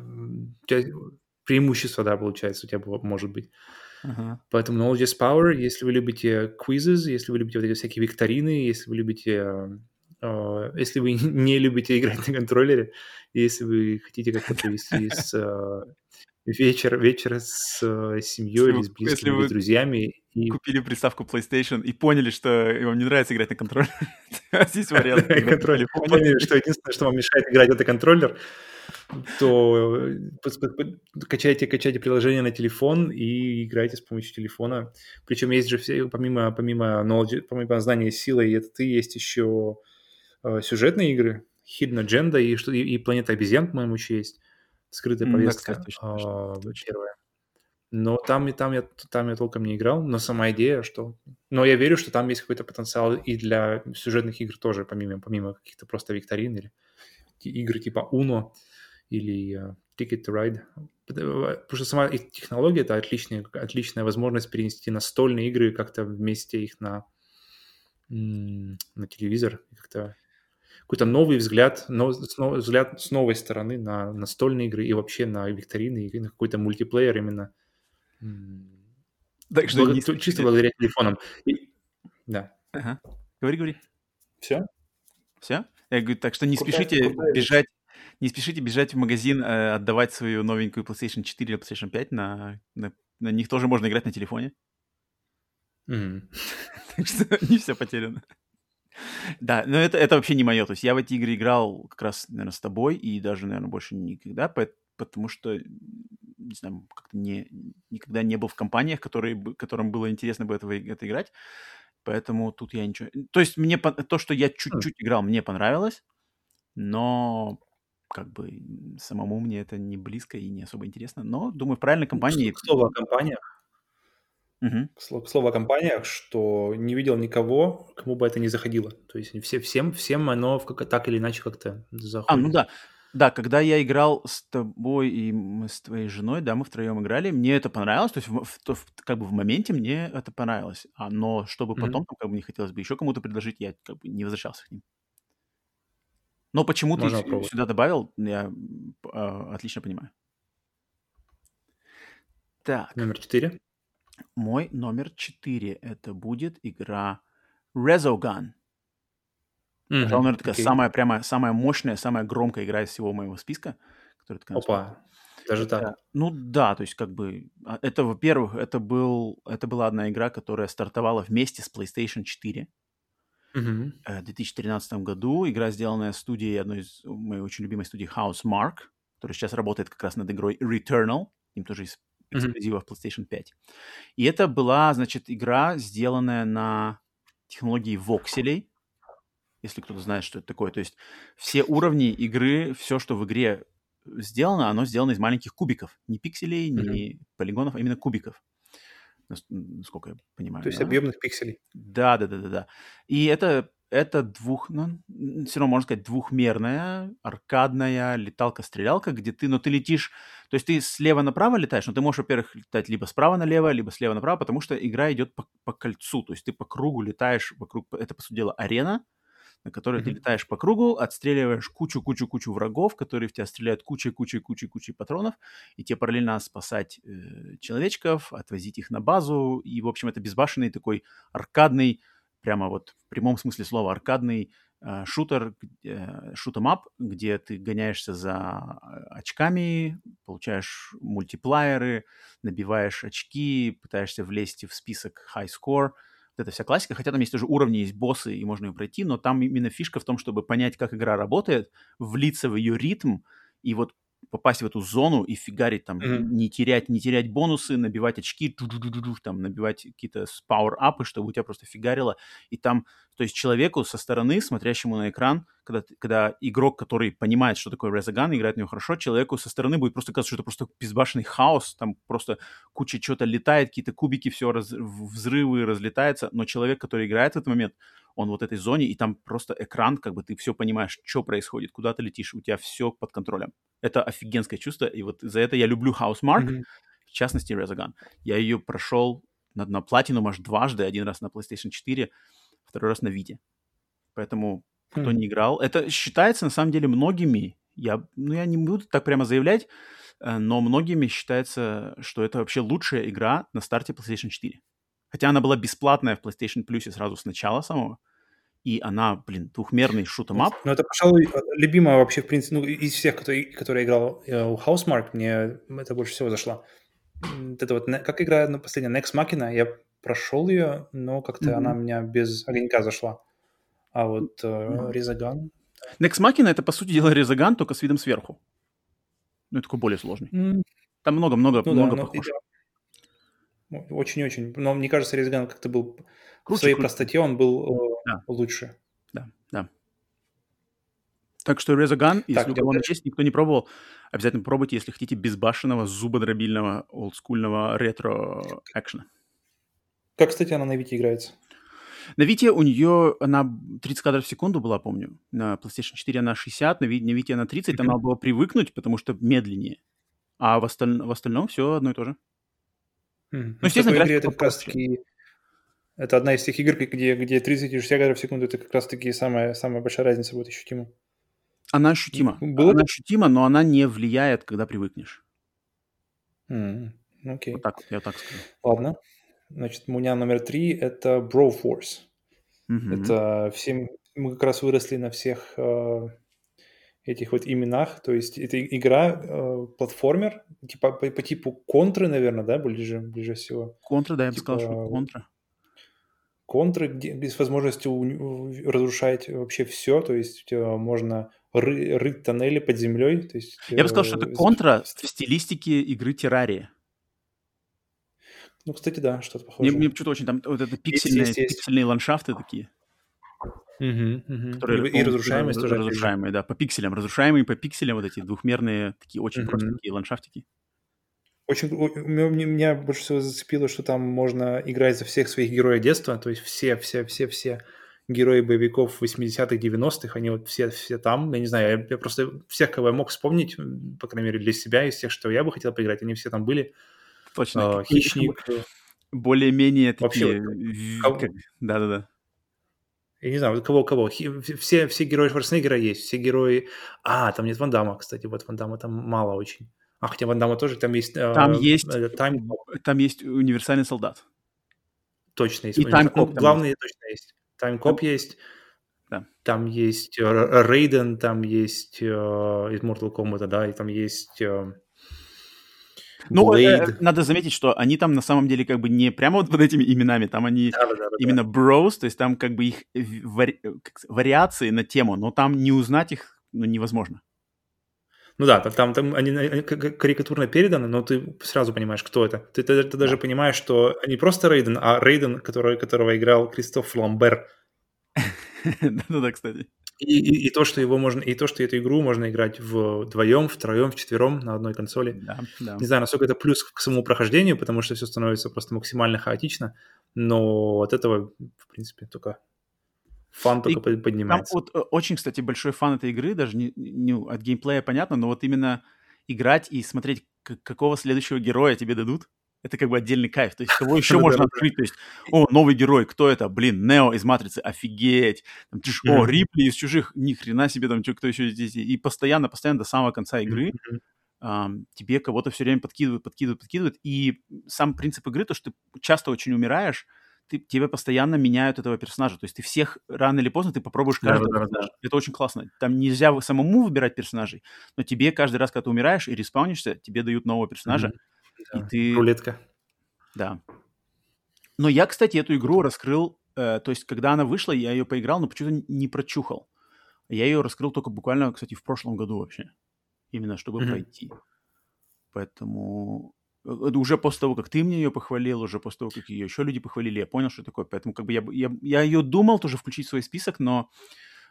Speaker 2: преимущество, да, получается, у тебя может быть.
Speaker 1: Ага.
Speaker 2: Поэтому Knowledge is Power, если вы любите quizzes, если вы любите вот эти всякие викторины, если вы любите... э, э, если вы [laughs] не любите играть на контроллере, если вы хотите как-то провести с, э, вечер, вечер с э, семьей или с близкими, или друзьями, и
Speaker 1: Купили приставку PlayStation и поняли, что вам не нравится играть на контроллере. [laughs] Здесь вариант. [laughs]
Speaker 2: контроллер. Поняли, что единственное, что вам мешает играть, это контроллер, то э, качайте, качайте приложение на телефон и играйте с помощью телефона. Причем есть же все, помимо, помимо, knowledge, помимо знания силы, это ты, есть еще э, сюжетные игры, Hidden Agenda и, что, и, и Планета обезьян, по-моему, еще есть. Скрытая
Speaker 1: да,
Speaker 2: повестка
Speaker 1: кстати, точно,
Speaker 2: а,
Speaker 1: точно, точно.
Speaker 2: первая. Но там и там я, там я толком не играл, но сама идея, что... Но я верю, что там есть какой-то потенциал и для сюжетных игр тоже, помимо, помимо каких-то просто викторин или игры типа Uno или э, Ticket to Ride. Потому что сама их технология — это отличная, отличная возможность перенести настольные игры как-то вместе их на, на телевизор. Как-то какой-то новый взгляд, но, с нов- взгляд с новой стороны на настольные игры и вообще на викторины, и на какой-то мультиплеер именно.
Speaker 1: Так что
Speaker 2: благо-
Speaker 1: не
Speaker 2: то- чисто благодаря телефонам. И- да.
Speaker 1: Ага. Говори, говори.
Speaker 2: Все?
Speaker 1: Все? Я говорю, так что не
Speaker 2: Крутая-
Speaker 1: спешите
Speaker 2: крутая
Speaker 1: бежать, не спешите бежать в магазин, э, отдавать свою новенькую PlayStation 4 или PlayStation 5. На, на, на них тоже можно играть на телефоне. [laughs] Так что не все потеряно. Да, но это, это вообще не мое. То есть я в эти игры играл как раз, наверное, с тобой и даже, наверное, больше никогда, потому что, не знаю, как-то не, никогда не был в компаниях, которые, которым было интересно бы этого, это играть. Поэтому тут я ничего... То есть мне то, что я чуть-чуть играл, мне понравилось, но как бы самому мне это не близко и не особо интересно. Но, думаю, в правильной компании...
Speaker 2: К слову о компаниях,
Speaker 1: Мгм.
Speaker 2: к сло- к слову о компаниях, что не видел никого, кому бы это не заходило. То есть все, всем, всем оно как- так или иначе как-то заходит.
Speaker 1: А, ну да. Да, когда я играл с тобой и мы с твоей женой, да, мы втроем играли, мне это понравилось, то есть в- в- в- как бы в моменте мне это понравилось, а, но чтобы потом, там, как бы не хотелось бы еще кому-то предложить, я как бы не возвращался к ним. Но почему ты
Speaker 2: Можно
Speaker 1: их
Speaker 2: попробовать.
Speaker 1: сюда добавил, я а, отлично понимаю. Так,
Speaker 2: Номер четыре.
Speaker 1: мой номер четыре, это будет игра Resogun. Пожалуй,
Speaker 2: Мгм,
Speaker 1: наверное, такая
Speaker 2: окей.
Speaker 1: самая прямо, самая мощная, самая громкая игра из всего моего списка, когда-нибудь смотрел.
Speaker 2: Опа, даже так.
Speaker 1: ну да, то есть как бы, а, это, во-первых, это был, это была одна игра, которая стартовала вместе с PlayStation 4 Э, в 2013 году. Игра, сделанная студией, одной из моей очень любимой студии Housemark, которая сейчас работает как раз над игрой Returnal, им тоже из
Speaker 2: Мгм.
Speaker 1: эксклюзивов PlayStation 5. И это была, значит, игра, сделанная на технологии вокселей, если кто-то знает, что это такое. То есть все уровни игры, все, что в игре сделано, оно сделано из маленьких кубиков. Не пикселей, не полигонов, а именно кубиков. Нас- Насколько я понимаю.
Speaker 2: То есть
Speaker 1: да?
Speaker 2: объемных пикселей.
Speaker 1: Да, да, да, да, да. И это, это двух, ну, все равно можно сказать, двухмерная, аркадная леталка-стрелялка, где ты, но ты летишь, то есть ты слева направо летаешь, но ты можешь, во-первых, летать либо справа налево, либо слева направо, потому что игра идет по, по кольцу, то есть ты по кругу летаешь вокруг, это, по сути дела, арена, на которой ты
Speaker 2: Мгм.
Speaker 1: летаешь по кругу, отстреливаешь кучу-кучу-кучу врагов, которые в тебя стреляют кучей-кучей-кучей-кучей патронов, и тебе параллельно спасать э, человечков, отвозить их на базу, и, в общем, это безбашенный такой аркадный, прямо вот в прямом смысле слова, аркадный э, шутер, шутом-ап, где ты гоняешься за э, очками, получаешь мультиплееры, набиваешь очки, пытаешься влезть в список high score, эта вся классика, хотя там есть тоже уровни, есть боссы, и можно ее пройти, но там именно фишка в том, чтобы понять, как игра работает, влиться в ее ритм, и вот попасть в эту зону и фигарить там,
Speaker 2: Мгм.
Speaker 1: не терять, не терять бонусы, набивать очки, там, набивать какие-то пауэр-апы, чтобы у тебя просто фигарило, и там, то есть человеку со стороны, смотрящему на экран, когда, когда игрок, который понимает, что такое Resogun, играет в него хорошо, человеку со стороны будет просто казаться, что это просто безбашенный хаос, там просто куча чего-то летает, какие-то кубики, все взрывы разлетается, но человек, который играет в этот момент, он вот этой зоне, и там просто экран, как бы ты все понимаешь, что происходит, куда ты летишь, у тебя все под контролем. Это офигенское чувство, и вот за это я люблю Housemark,
Speaker 2: Мгм.
Speaker 1: в частности Resogun. Я ее прошел на, на Platinum аж дважды, один раз на PlayStation 4, второй раз на Vita. Поэтому, кто
Speaker 2: Хм.
Speaker 1: не играл, это считается на самом деле многими, я, ну я не буду так прямо заявлять, э, но многими считается, что это вообще лучшая игра на старте PlayStation 4. Хотя она была бесплатная в PlayStation Plus сразу с начала самого, и она, блин, двухмерный шутом-ап.
Speaker 2: Ну, это, пожалуй, любимая вообще, в принципе, ну, из всех, которые, которые играл э, у Housemark, мне это больше всего зашло. Это вот, как игра ну, последняя, Next Machina, я прошел ее, но как-то
Speaker 1: Мгм.
Speaker 2: она меня без огонька зашла. А вот э. Resogun...
Speaker 1: Next Machina — это, по сути дела, Резаган, только с видом сверху. Ну, и такой более сложный.
Speaker 2: м,
Speaker 1: Там много-много
Speaker 2: Ну
Speaker 1: много
Speaker 2: ну, да. Ну, Очень-очень. Но мне кажется, Resogun как-то был... В
Speaker 1: Круче,
Speaker 2: своей
Speaker 1: круче.
Speaker 2: простоте он был э,
Speaker 1: Да.
Speaker 2: лучше.
Speaker 1: Да, да. Так что Резаган, если
Speaker 2: Так,
Speaker 1: у
Speaker 2: идем
Speaker 1: кого
Speaker 2: дальше.
Speaker 1: есть, никто не пробовал, обязательно пробуйте, если хотите безбашенного, зубодробильного, олдскульного ретро-экшена.
Speaker 2: Как, кстати, она на Вите играется?
Speaker 1: На Вите у нее, она 30 кадров в секунду была, помню. На PlayStation 4 она 60, на, Ви- на Вите она 30. Там надо было привыкнуть, потому что медленнее. А в, осталь- в остальном все одно и то же.
Speaker 2: Мгм.
Speaker 1: Ну, естественно,
Speaker 2: в игре это как раз таки... Это одна из тех игр, где, где 30 и 60 кадров в секунду, это как раз таки самая, самая большая разница будет ощутима.
Speaker 1: Она ощутима.
Speaker 2: Было
Speaker 1: она ощутима, но она не влияет, когда привыкнешь.
Speaker 2: Ну, Окей.
Speaker 1: Вот так, я так скажу.
Speaker 2: Ладно. Значит, у меня номер три – это Bro Force.
Speaker 1: Мгм.
Speaker 2: Это все... Мы как раз выросли на всех э, этих вот именах. То есть это игра, э, платформер, типа по, по типу контры, наверное, да, ближе, ближе всего.
Speaker 1: Контра, да, я бы
Speaker 2: Типа,
Speaker 1: сказал, что контра.
Speaker 2: Контры, где без возможности у- разрушать вообще все. То есть э, можно ры- рыть тоннели под землей. То есть,
Speaker 1: Я бы сказал, что это
Speaker 2: э,
Speaker 1: контра в стилистике игры Террария.
Speaker 2: Ну, кстати, да, что-то
Speaker 1: Мне,
Speaker 2: похожее.
Speaker 1: мне почему-то очень там вот это пиксельные,
Speaker 2: есть, есть.
Speaker 1: пиксельные ландшафты такие,
Speaker 2: Мгм, мгм.
Speaker 1: которые
Speaker 2: И, и разрушаемость тоже.
Speaker 1: разрушаемые, да, по пикселям, разрушаемые по пикселям вот эти двухмерные такие очень
Speaker 2: Мгм.
Speaker 1: простенькие ландшафтики.
Speaker 2: Очень, меня больше всего зацепило, что там можно играть за всех своих героев детства, то есть все, все, все, все герои боевиков 80-х, 90-х, они вот все, все там, я не знаю, я, я просто всех, кого я мог вспомнить, по крайней мере, для себя, из тех, что я бы хотел поиграть, они все там были.
Speaker 1: Точно.
Speaker 2: А, Хищник,
Speaker 1: Более-менее
Speaker 2: Вообще,
Speaker 1: такие...
Speaker 2: вот
Speaker 1: в-
Speaker 2: кого-
Speaker 1: как- Да-да-да.
Speaker 2: Я не знаю, кого-кого, все, все герои Шварценеггера есть, все герои... А, там нет Ван Дамма, кстати, вот Ван Дамма там мало очень. А, хотя Ван Дамма тоже, там есть... э,
Speaker 1: Там есть,
Speaker 2: э, Time
Speaker 1: там есть универсальный солдат.
Speaker 2: точно есть.
Speaker 1: И Time Cop
Speaker 2: ну,
Speaker 1: там
Speaker 2: главное точно есть. Time Cop есть.
Speaker 1: Да.
Speaker 2: Там есть Рейден, там есть э, из Mortal Kombat, да, и там есть э,
Speaker 1: Ну, э,
Speaker 2: Blade.
Speaker 1: надо заметить, что они там на самом деле как бы не прямо вот под этими именами, там они
Speaker 2: Да-да-да-да.
Speaker 1: именно bros, то есть там как бы их вари- э, вариации на тему, но там не узнать их ну, невозможно.
Speaker 2: Ну да, там, там они, карикатурно переданы, но ты сразу понимаешь, кто это. Ты, ты- ты даже
Speaker 1: Да.
Speaker 2: понимаешь, что не просто Рейден, а Рейден, который, которого играл Кристоф Ламбер. [laughs]
Speaker 1: Да-да-да, кстати.
Speaker 2: И, и, и то, что его можно, и то, что эту игру можно играть вдвоем, втроем, вчетвером на одной консоли.
Speaker 1: Да, да.
Speaker 2: Не знаю, насколько это плюс к самому прохождению, потому что все становится просто максимально хаотично, но от этого, в принципе, только фан
Speaker 1: И
Speaker 2: только под-
Speaker 1: Там
Speaker 2: поднимается.
Speaker 1: вот э, очень, кстати, большой фан этой игры, даже не, не от геймплея понятно, но вот именно играть и смотреть, какого следующего героя тебе дадут, это как бы отдельный кайф. То есть кого [laughs] еще можно открыть? То есть, о, новый герой, кто это? Блин, Нео из Матрицы, офигеть. Там, ты ж, о. Рипли из Чужих, ни хрена себе, там, кто еще здесь. И постоянно, постоянно до самого конца игры тебе кого-то все время подкидывают, подкидывают, подкидывают. И сам принцип игры, то, что ты часто очень умираешь, ты, тебе постоянно меняют этого персонажа. То есть ты всех рано или поздно ты попробуешь каждого
Speaker 2: Да-да-да-да.
Speaker 1: персонажа. Это очень классно. Там нельзя самому выбирать персонажей, но тебе каждый раз, когда ты умираешь и респаунишься, тебе дают нового персонажа,
Speaker 2: Мгм.
Speaker 1: И ты...
Speaker 2: Рулетка.
Speaker 1: Да. Но я, кстати, эту игру раскрыл, э, то есть когда она вышла, я ее поиграл, но почему-то не прочухал. Я ее раскрыл только буквально, кстати, в прошлом году вообще. Именно чтобы
Speaker 2: Мгм.
Speaker 1: пройти. Поэтому э, это уже после того, как ты мне ее похвалил, уже после того, как ее еще люди похвалили, я понял, что такое. Поэтому как бы я, я, я ее думал тоже включить в свой список, но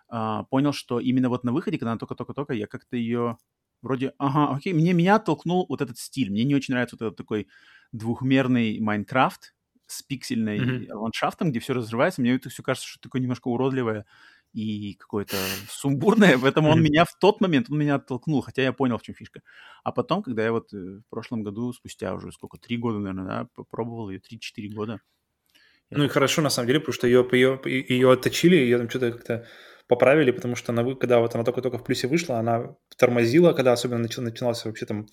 Speaker 1: а, понял, что именно вот на выходе, когда она только-только-только, я как-то ее вроде, ага, окей, мне меня оттолкнул вот этот стиль. Мне не очень нравится вот этот такой двухмерный Майнкрафт с пиксельной
Speaker 2: Мгм.
Speaker 1: ландшафтом, где все разрывается. Мне это все кажется, что такое немножко уродливое и какое-то сумбурное, поэтому он меня в тот момент, он меня оттолкнул, хотя я понял, в чем фишка. А потом, когда я вот э, в прошлом году, спустя уже сколько, три года, наверное, да, попробовал ее, три-четыре года,
Speaker 2: Ну и хорошо, на самом деле, потому что ее, ее, ее отточили, ее там что-то как-то поправили, потому что она, когда вот она только-только в плюсе вышла, она тормозила, когда особенно начи- начинался вообще там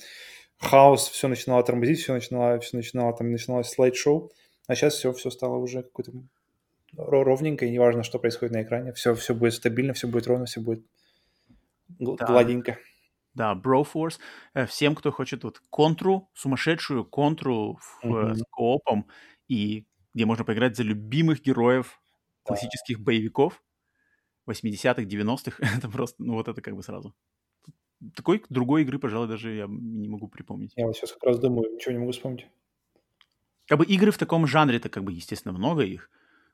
Speaker 2: хаос, все начинало тормозить, все начинало, все начинало, там начиналось слайд-шоу, а сейчас все, все стало уже какое-то ро- ровненько, и неважно, что происходит на экране, все, все будет стабильно, все будет ровно, все будет гл-
Speaker 1: Да.
Speaker 2: гладенько.
Speaker 1: Да, Broforce. Э, Всем, кто хочет вот контру, сумасшедшую контру
Speaker 2: Мгм.
Speaker 1: с коопом, и где можно поиграть за любимых героев классических боевиков 80-х, 90-х, [laughs] это просто, ну вот это как бы сразу. Такой другой игры, пожалуй, даже я не могу припомнить.
Speaker 2: Я вот сейчас как раз думаю, ничего не могу вспомнить.
Speaker 1: Как бы игры в таком жанре-то, как бы, естественно, много их,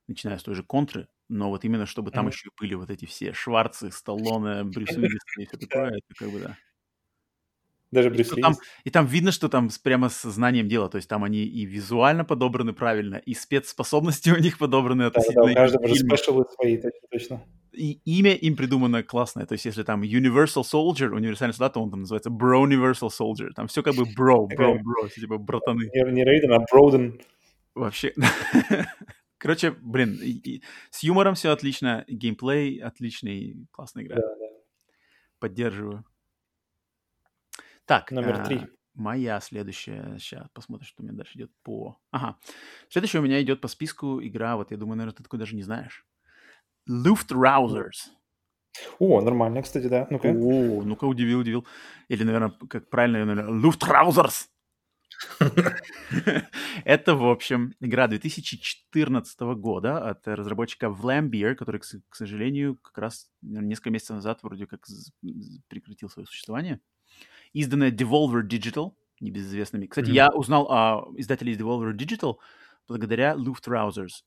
Speaker 1: начиная с той же контры, но вот именно чтобы там еще были вот эти все Шварцы, Сталлоне, [laughs] Брюс Уиллис и все такое, это как бы да.
Speaker 2: Даже
Speaker 1: И,
Speaker 2: Брюс Ли
Speaker 1: там, и там видно, что там прямо с знанием дела. То есть там они и визуально подобраны правильно, и спецспособности [laughs] у них подобраны
Speaker 2: Да, да,
Speaker 1: относительно
Speaker 2: у
Speaker 1: их
Speaker 2: каждого же спешалы свои, точно, точно.
Speaker 1: И имя им придумано классное. То есть если там Universal Soldier, универсальный солдат, то он там называется Bro Universal Soldier. Там все как бы бро, [laughs] бро, бро, типа братаны.
Speaker 2: Не, не Рейден, а Броуден.
Speaker 1: Вообще. [laughs] Короче, блин, и- и с юмором все отлично, геймплей отличный, классная игра.
Speaker 2: Да, да.
Speaker 1: Поддерживаю. Так,
Speaker 2: Номер
Speaker 1: а,
Speaker 2: три.
Speaker 1: моя следующая. Сейчас посмотрим, что у меня дальше идет по... Ага. Следующая у меня идет по списку игра, вот я думаю, наверное, ты такой даже не знаешь. Luftrausers.
Speaker 2: О, нормально, кстати, да. Ну-ка.
Speaker 1: О, ну-ка, удивил, удивил. Или, наверное, как правильно, наверное, Luftrausers. [laughs] Это, в общем, игра 2014 года от разработчика Vlambeer, который, к сожалению, как раз несколько месяцев назад вроде как прекратил свое существование. Изданная Devolver Digital, небезызвестными. Кстати,
Speaker 2: Мгм.
Speaker 1: я узнал о издателе из Devolver Digital благодаря Luftrausers.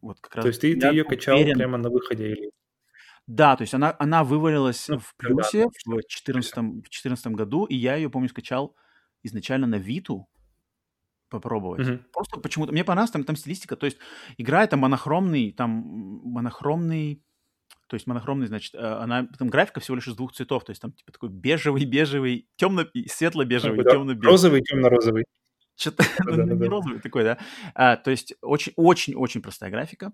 Speaker 1: Вот как раз
Speaker 2: То есть ты, ты ее качал
Speaker 1: уверен-
Speaker 2: прямо на выходе или...
Speaker 1: да, то есть она, она вывалилась
Speaker 2: Ну,
Speaker 1: в плюсе
Speaker 2: да,
Speaker 1: в 2014, в 14 году, и я ее, помню, скачал изначально на Виту попробовать.
Speaker 2: Мгм.
Speaker 1: Просто почему-то мне понравилась там, там стилистика, то есть игра это монохромный, там монохромный, то есть монохромный, значит, э, она, там графика всего лишь из двух цветов, то есть там типа такой бежевый, бежевый, темно, светло-бежевый,
Speaker 2: Какой-то
Speaker 1: темно-белый.
Speaker 2: Розовый, темно-розовый.
Speaker 1: Что-то [laughs] ну, не розовый такой, да. А, то есть очень-очень-очень простая графика.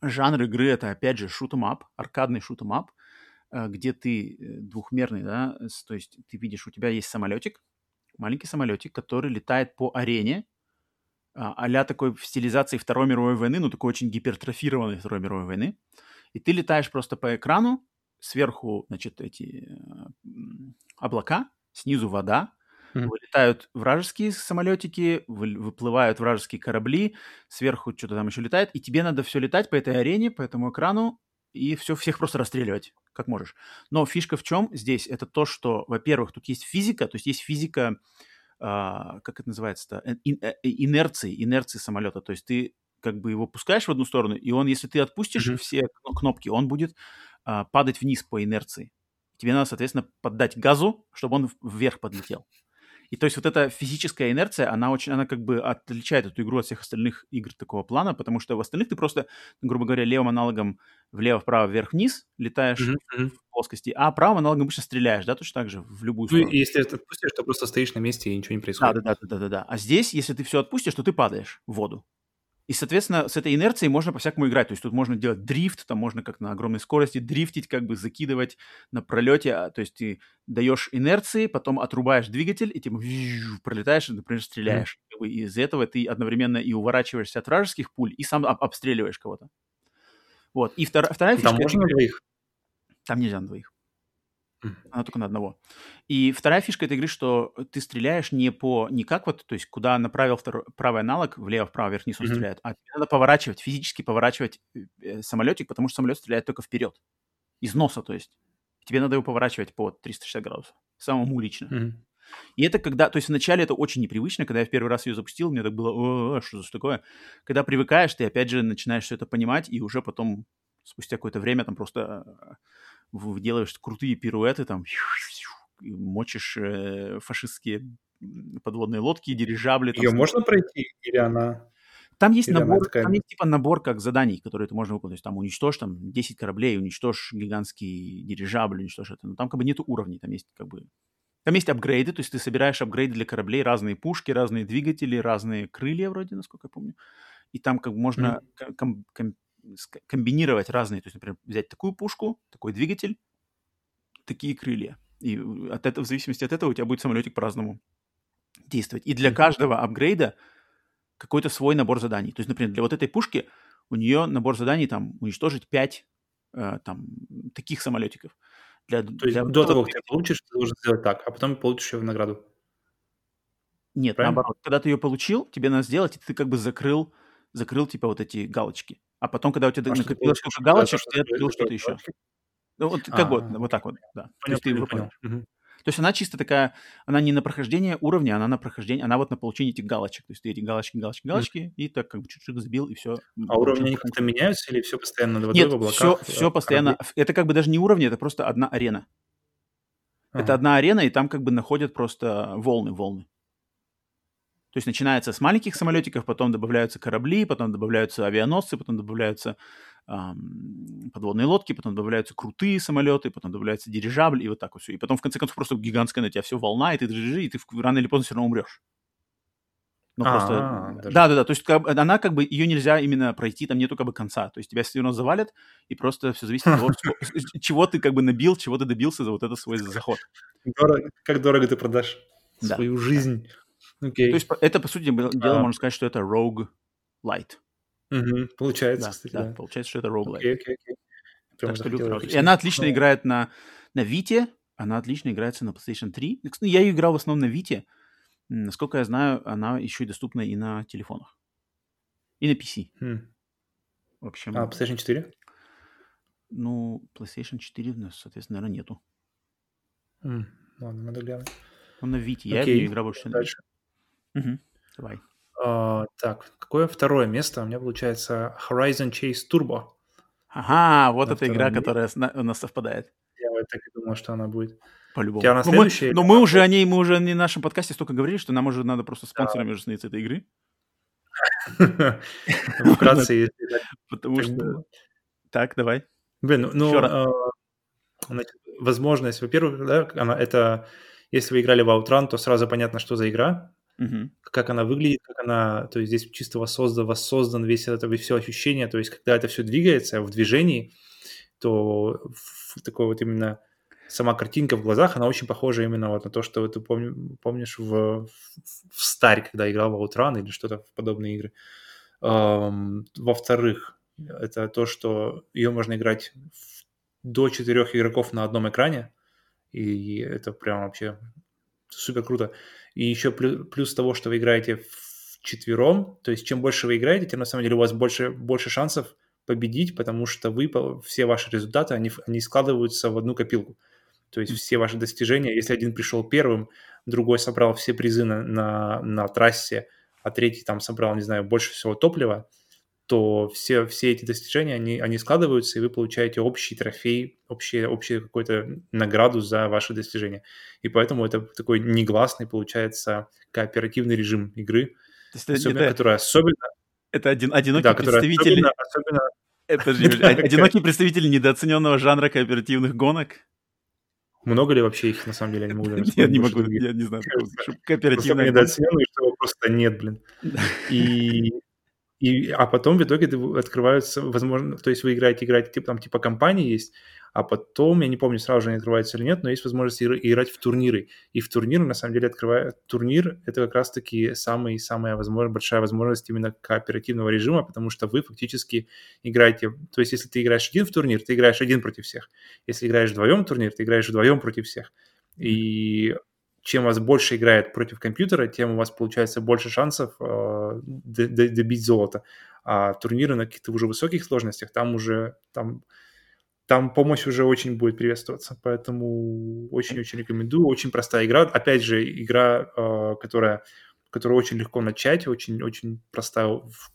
Speaker 1: Жанр игры это, опять же, шутом-ап, аркадный шутом-ап, а, где ты э, двухмерный, да, то есть ты видишь, у тебя есть самолетик, маленький самолетик, который летает по арене, а, а-ля такой в стилизации Второй мировой войны, ну, такой очень гипертрофированной Второй мировой войны. И ты летаешь просто по экрану, сверху, значит, эти э, облака, снизу вода, mm-hmm. вылетают вражеские самолетики, вы, выплывают вражеские корабли, сверху что-то там еще летает, и тебе надо все летать по этой арене, по этому экрану, и все, всех просто расстреливать, как можешь. Но фишка в чем здесь? Это то, что, во-первых, тут есть физика, то есть есть физика, э, как это называется-то, э, ин, э, инерции, инерции самолета. То есть ты как бы его пускаешь в одну сторону, и он, если ты отпустишь mm-hmm. все кнопки, он будет а, падать вниз по инерции. Тебе надо, соответственно, поддать газу, чтобы он вверх подлетел. И то есть вот эта физическая инерция, она очень, она как бы отличает эту игру от всех остальных игр такого плана, потому что в остальных ты просто, грубо говоря, левым аналогом влево-вправо, вверх-вниз летаешь mm-hmm. в плоскости, а правым аналогом обычно стреляешь, да, точно так же, в любую
Speaker 2: сторону. Ну, если ты отпустишь, то просто стоишь на месте и ничего не происходит.
Speaker 1: Да-да-да. А здесь, если ты все отпустишь, то ты падаешь в воду. И, соответственно, с этой инерцией можно по-всякому играть. То есть тут можно делать дрифт, там можно как на огромной скорости дрифтить, как бы закидывать на пролете. А, то есть ты даешь инерции, потом отрубаешь двигатель, и тем пролетаешь, и, например, стреляешь. Mm-hmm. И из этого ты одновременно и уворачиваешься от вражеских пуль, и сам об- обстреливаешь кого-то. Вот. И втор- вторая
Speaker 2: фишка... Там можно на двоих?
Speaker 1: Там нельзя на двоих. Она только на одного. И вторая фишка этой игры, что ты стреляешь не по не как вот, то есть куда направил второй, правый аналог, влево, вправо, вверх, вниз он mm-hmm. стреляет, а тебе надо поворачивать, физически поворачивать э, самолетик, потому что самолет стреляет только вперед. Из носа, то есть. Тебе надо его поворачивать по 360 градусов. Самому лично. Mm-hmm. И это когда, то есть вначале это очень непривычно, когда я в первый раз ее запустил, мне так было, О, что за такое? Когда привыкаешь, ты опять же начинаешь все это понимать, и уже потом, спустя какое-то время, там просто делаешь крутые пируэты, там, [laughs] мочишь э, фашистские подводные лодки, дирижабли.
Speaker 2: Ее там, можно пройти или она...
Speaker 1: Там есть Или набор, там есть типа набор как заданий, которые ты можно выполнить. Там уничтожь там 10 кораблей, уничтожь гигантский дирижабль, уничтожь это. Но там как бы нету уровней, там есть как бы... Там есть апгрейды, то есть ты собираешь апгрейды для кораблей, разные пушки, разные двигатели, разные крылья вроде, насколько я помню. И там как бы можно mm-hmm. ком- ком- комбинировать разные, то есть, например, взять такую пушку, такой двигатель, такие крылья. И от этого, в зависимости от этого у тебя будет самолетик по-разному действовать. И для каждого апгрейда какой-то свой набор заданий. То есть, например, для вот этой пушки у нее набор заданий там уничтожить 5 э, там таких самолетиков.
Speaker 2: Для, То есть для... до того, как ты получишь, ты должен сделать так, а потом получишь ее в награду.
Speaker 1: Нет, Правильно? наоборот. Когда ты ее получил, тебе надо сделать, и ты как бы закрыл, закрыл типа вот эти галочки. А потом, когда у тебя а накопилось сколько галочек, ты открыл что-то еще. Ну, вот как вот, вот так вот, да. То есть ты. Угу. То есть она чисто такая, она не на прохождение уровня, она на прохождение, она вот на получение этих галочек. То есть ты эти галочки, галочки, галочки, mm. и так как бы чуть-чуть забил, и все.
Speaker 2: А уровни как-то меняются или все постоянно
Speaker 1: над Нет, в облаках? все, все постоянно. Корабли? Это как бы даже не уровни, это просто одна арена. Ага. Это одна арена, и там как бы находят просто волны, волны. То есть начинается с маленьких самолетиков, потом добавляются корабли, потом добавляются авианосцы, потом добавляются эм, подводные лодки, потом добавляются крутые самолеты, потом добавляется дирижабль, и вот так вот все. И потом, в конце концов, просто гигантская на тебя все волна, и ты дрожишь, и ты рано или поздно все равно умрешь. Ну, а, просто... Да, да, да. То есть как, она как бы, ее нельзя именно пройти, там нету как бы конца. То есть тебя все равно завалят, и просто все зависит от того, [laughs] чего ты как бы набил, чего ты добился за вот этот свой заход.
Speaker 2: Как дорого ты продашь свою жизнь.
Speaker 1: Okay. То есть это, по сути дела, а. можно сказать, что это Rogue Light.
Speaker 2: Угу. Получается, да, кстати,
Speaker 1: да, да. Получается, что это Rogue Light. Okay, okay, okay. Так что люблю И она отлично Но... играет на, на Vita, она отлично играется на PlayStation 3. Я ее играл в основном на Vita. Насколько я знаю, она еще и доступна и на телефонах. И на PC.
Speaker 2: Хм. В общем... А PlayStation 4?
Speaker 1: Ну, PlayStation 4 у нас, соответственно, наверное, нету.
Speaker 2: Ладно, надо глянуть.
Speaker 1: Он на Vita. Я в нее играл больше. Дальше. Угу. Давай.
Speaker 2: Uh, так, какое второе место? У меня получается Horizon Chase Turbo.
Speaker 1: Ага, вот эта игра, месте. которая у нас совпадает.
Speaker 2: Я вот так и думал, что она будет.
Speaker 1: По-любому. но ну, мы, но мы уже о ней, мы уже не в нашем подкасте столько говорили, что нам уже надо просто спонсорами уже становиться этой игры. [laughs]
Speaker 2: Вкратце, если [laughs]
Speaker 1: Потому что... Так, давай.
Speaker 2: Блин, ну, а, возможность, во-первых, да, она, это, если вы играли в Outrun, то сразу понятно, что за игра, Угу. Как она выглядит, как она, то есть здесь чисто воссоздан, воссоздан весь это все ощущение, то есть когда это все двигается в движении, то такой вот именно сама картинка в глазах, она очень похожа именно вот на то, что ты помни, помнишь в, в, в когда играл в Outrun или что-то в подобные игры. Эм, во-вторых, Это то, что ее можно играть до четырех игроков на одном экране, и это прям вообще супер круто. И еще плюс, плюс того, что вы играете в четвером, то есть чем больше вы играете, тем на самом деле у вас больше, больше шансов победить, потому что вы, все ваши результаты, они, они складываются в одну копилку. То есть все ваши достижения, если один пришел первым, другой собрал все призы на, на, на трассе, а третий там собрал, не знаю, больше всего топлива, то все, все эти достижения, они, они складываются, и вы получаете общий трофей, общее, общую какую-то награду за ваши достижения. И поэтому это такой негласный, получается, кооперативный режим игры,
Speaker 1: То есть
Speaker 2: особенно,
Speaker 1: это,
Speaker 2: который особенно...
Speaker 1: это один, одинокий
Speaker 2: Да,
Speaker 1: представитель...
Speaker 2: особенно, особенно [laughs]
Speaker 1: же [laughs] одинокий представитель недооцененного жанра кооперативных гонок.
Speaker 2: много ли вообще их, на самом деле, я [laughs] не могу вспомнить
Speaker 1: не могу, я не знаю, гонка.
Speaker 2: недооцененные, что его просто нет, блин. И, и, а потом в итоге открываются, возможно, то есть вы играете, играете, типа, там типа компании есть, а потом, я не помню, сразу же они открываются или нет, но есть возможность игр- играть в турниры. И в турниры, на самом деле, открывает турнир, это как раз-таки самый, самая возможно, большая возможность именно кооперативного режима, потому что вы фактически играете, то есть если ты играешь один в турнир, ты играешь один против всех. Если играешь вдвоем в турнир, ты играешь вдвоем против всех. И чем вас больше играет против компьютера, тем у вас получается больше шансов э, добить золото. А турниры на каких-то уже высоких сложностях, там уже там, там помощь уже очень будет приветствоваться. Поэтому очень-очень рекомендую. Очень простая игра. Опять же, игра, э, которая, которую очень легко начать, очень-очень простая, в,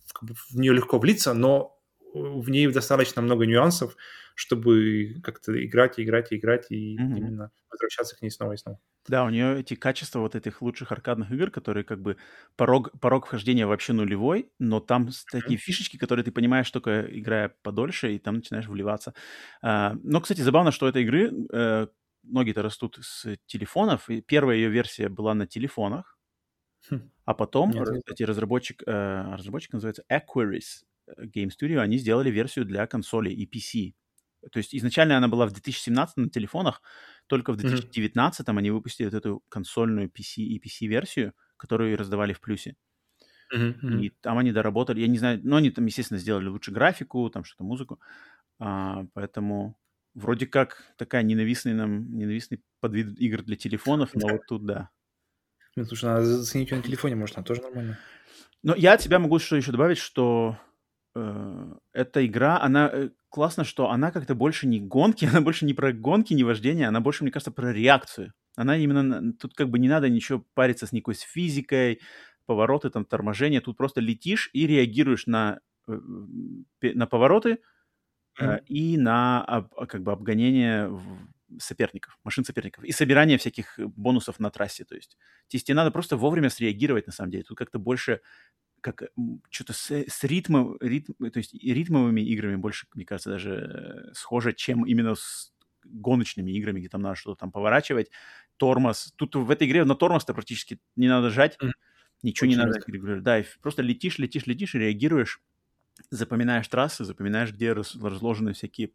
Speaker 2: в нее легко влиться, но в ней достаточно много нюансов, чтобы как-то играть, и играть, и играть, и
Speaker 1: Мгм.
Speaker 2: именно возвращаться к ней снова и снова.
Speaker 1: Да, у нее эти качества вот этих лучших аркадных игр, которые как бы порог, порог вхождения вообще нулевой, но там такие фишечки, которые ты понимаешь только играя подольше, и там начинаешь вливаться. А, но, кстати, забавно, что этой игры э, ноги-то растут с телефонов, и первая ее версия была на телефонах,
Speaker 2: Хм.
Speaker 1: а потом,
Speaker 2: Нет,
Speaker 1: кстати, разработчик, э, разработчик называется Aquaris э, Game Studio, они сделали версию для консолей и PC. То есть изначально она была в 2017 на телефонах, только в
Speaker 2: Мгм.
Speaker 1: 2019 они выпустили вот эту консольную PC и PC-версию, которую раздавали в плюсе.
Speaker 2: Мгм.
Speaker 1: И там они доработали, я не знаю, ну, они там, естественно, сделали лучше графику, там что-то, музыку. А, поэтому вроде как такая ненавистный нам, ненавистный подвид игр для телефонов, но вот тут да.
Speaker 2: Блин, слушай, надо заценить ее на телефоне, может, она тоже нормально.
Speaker 1: Но я от себя могу что еще добавить, что э, эта игра, она э, классно, что она как-то больше не гонки, [laughs] она больше не про гонки, не вождение, она больше, мне кажется, про реакцию. Она именно тут как бы не надо ничего париться с никакой с физикой, повороты, там торможение, тут просто летишь и реагируешь на э, на повороты э,
Speaker 2: Мгм.
Speaker 1: и на как бы обгонение соперников, машин соперников и собирание всяких э, бонусов на трассе. То есть, то есть тебе надо просто вовремя среагировать на самом деле. Тут как-то больше как что-то с, с ритмом, ритм, то есть ритмовыми играми больше, мне кажется, даже э, схоже, чем именно с гоночными играми, где там надо что-то там поворачивать, тормоз. Тут в этой игре на тормоз-то практически не надо жать,
Speaker 2: Мгм.
Speaker 1: ничего не
Speaker 2: Очень
Speaker 1: надо
Speaker 2: редко.
Speaker 1: регулировать. Да, просто летишь, летишь, летишь и реагируешь, запоминаешь трассы, запоминаешь, где раз- разложены всякие,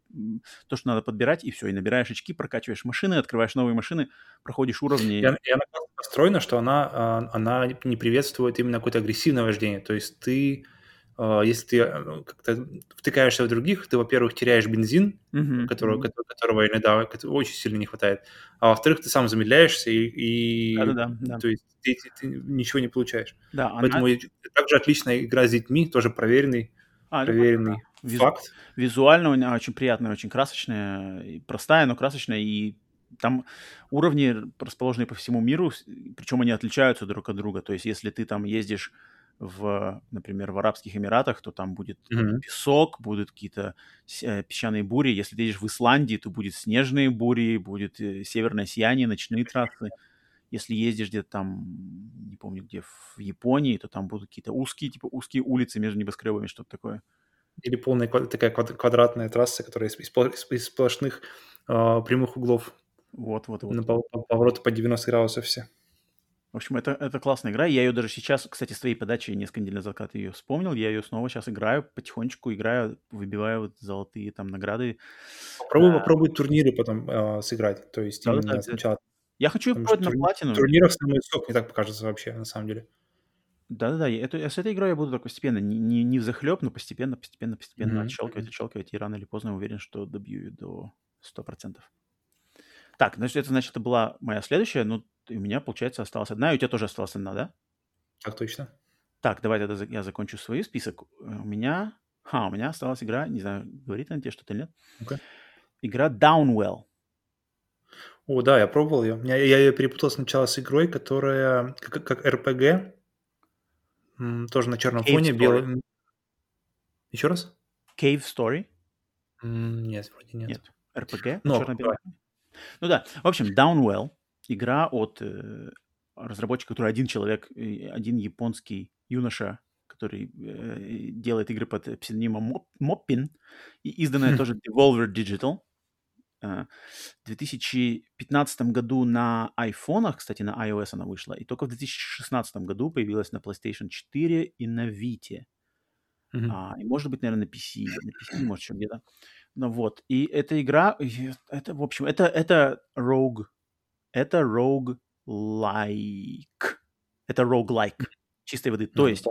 Speaker 1: то, что надо подбирать, и все, и набираешь очки, прокачиваешь машины, открываешь новые машины, проходишь уровни.
Speaker 2: И она, и она построена, что она, а, она не приветствует именно какое-то агрессивное вождение. То есть ты, а, если ты а, как-то втыкаешься в других, ты, во-первых, теряешь бензин,
Speaker 1: Мгм,
Speaker 2: которого, ко- которого иногда очень сильно не хватает, а во-вторых, ты сам замедляешься, и, и,
Speaker 1: да.
Speaker 2: то есть ты, ты- ты ничего не получаешь.
Speaker 1: Да, она...
Speaker 2: Поэтому и- также отличная игра с детьми, тоже проверенный,
Speaker 1: А, это
Speaker 2: проверенный
Speaker 1: Визу-
Speaker 2: факт.
Speaker 1: Визуально она очень приятная, очень красочная, простая, но красочная, и там уровни расположены по всему миру, причем они отличаются друг от друга. То есть, если ты там ездишь в, например, в Арабских Эмиратах, то там будет
Speaker 2: Мгм.
Speaker 1: песок, будут какие-то э, песчаные бури. Если ты едешь в Исландии, то будет снежные бури, будет э, северное сияние, ночные трассы. Если ездишь где-то там, не помню где, в Японии, то там будут какие-то узкие, типа узкие улицы между небоскребами, что-то такое.
Speaker 2: Или полная такая квад- квадратная трасса, которая из, из из- сплошных а, прямых углов.
Speaker 1: Вот, вот, вот.
Speaker 2: На пов- пов- повороты по 90 градусов все.
Speaker 1: В общем, это, это классная игра. Я ее даже сейчас, кстати, с твоей подачи несколько недель назад, когда ты ее вспомнил, я ее снова сейчас играю, потихонечку играю, выбиваю вот золотые там награды.
Speaker 2: Попробуй,
Speaker 1: А.
Speaker 2: попробуй турниры потом а, сыграть. То есть
Speaker 1: Да-да-да,
Speaker 2: именно
Speaker 1: обязательно.
Speaker 2: сначала.
Speaker 1: Я хочу
Speaker 2: Потому что
Speaker 1: попробовать на платину.
Speaker 2: турниров самый сок, мне так покажется вообще, на самом деле.
Speaker 1: Да-да-да, я это, с этой игрой я буду так постепенно, не, не, не взахлеб, но постепенно, постепенно, постепенно
Speaker 2: Мгм,
Speaker 1: отщелкивать, отщелкивать, и рано или поздно уверен, что добью ее до 100%. Так, значит, это значит, это была моя следующая, ну, и у меня, получается, осталась одна, и у тебя тоже осталась одна, да?
Speaker 2: Так точно.
Speaker 1: Так, давай тогда я закончу свой список. У меня... Ха, у меня осталась игра, не знаю, говорит она тебе что-то или нет.
Speaker 2: Ну-ка.
Speaker 1: Игра Downwell.
Speaker 2: О, да, я пробовал ее. Я, я ее перепутал сначала с игрой, которая как, как RPG, тоже на черном
Speaker 1: Cave
Speaker 2: фоне, белый. Еще раз?
Speaker 1: Cave Story.
Speaker 2: Нет, вроде нет.
Speaker 1: Нет. RPG.
Speaker 2: Но,
Speaker 1: чёрно-белом. Ну да. В общем, Downwell. Игра от э, разработчика, который один человек, э, один японский юноша, который э, делает игры под псевдонимом Моп- Моппин, и изданная
Speaker 2: Хм.
Speaker 1: тоже Devolver Digital. Э, В 2015 году на айфонах, кстати, на iOS она вышла, и только в 2016 году появилась на PlayStation 4 и на Vita.
Speaker 2: Мгм.
Speaker 1: А, и может быть, наверное, на PC, на PC, может, еще где-то. Ну вот, и эта игра, это, в общем, это, это rogue, это rogue-like. Это rogue-like, чистой воды. То
Speaker 2: Ну,
Speaker 1: есть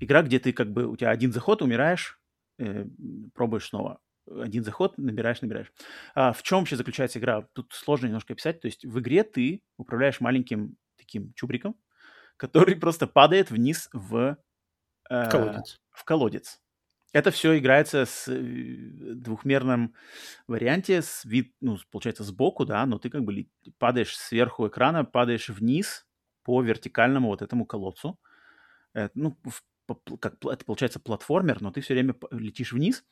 Speaker 1: игра, где ты как бы, у тебя один заход, умираешь, э, пробуешь снова. Один заход, набираешь, набираешь. А в чем вообще заключается игра? Тут сложно немножко описать. То есть в игре ты управляешь маленьким таким чубриком, который просто падает вниз в, э,
Speaker 2: колодец.
Speaker 1: в колодец. Это все играется с э, двухмерном варианте, с вид, ну, получается, сбоку, да, но ты как бы падаешь сверху экрана, падаешь вниз по вертикальному вот этому колодцу. Э, ну, в- как, это получается платформер, но ты все время летишь вниз.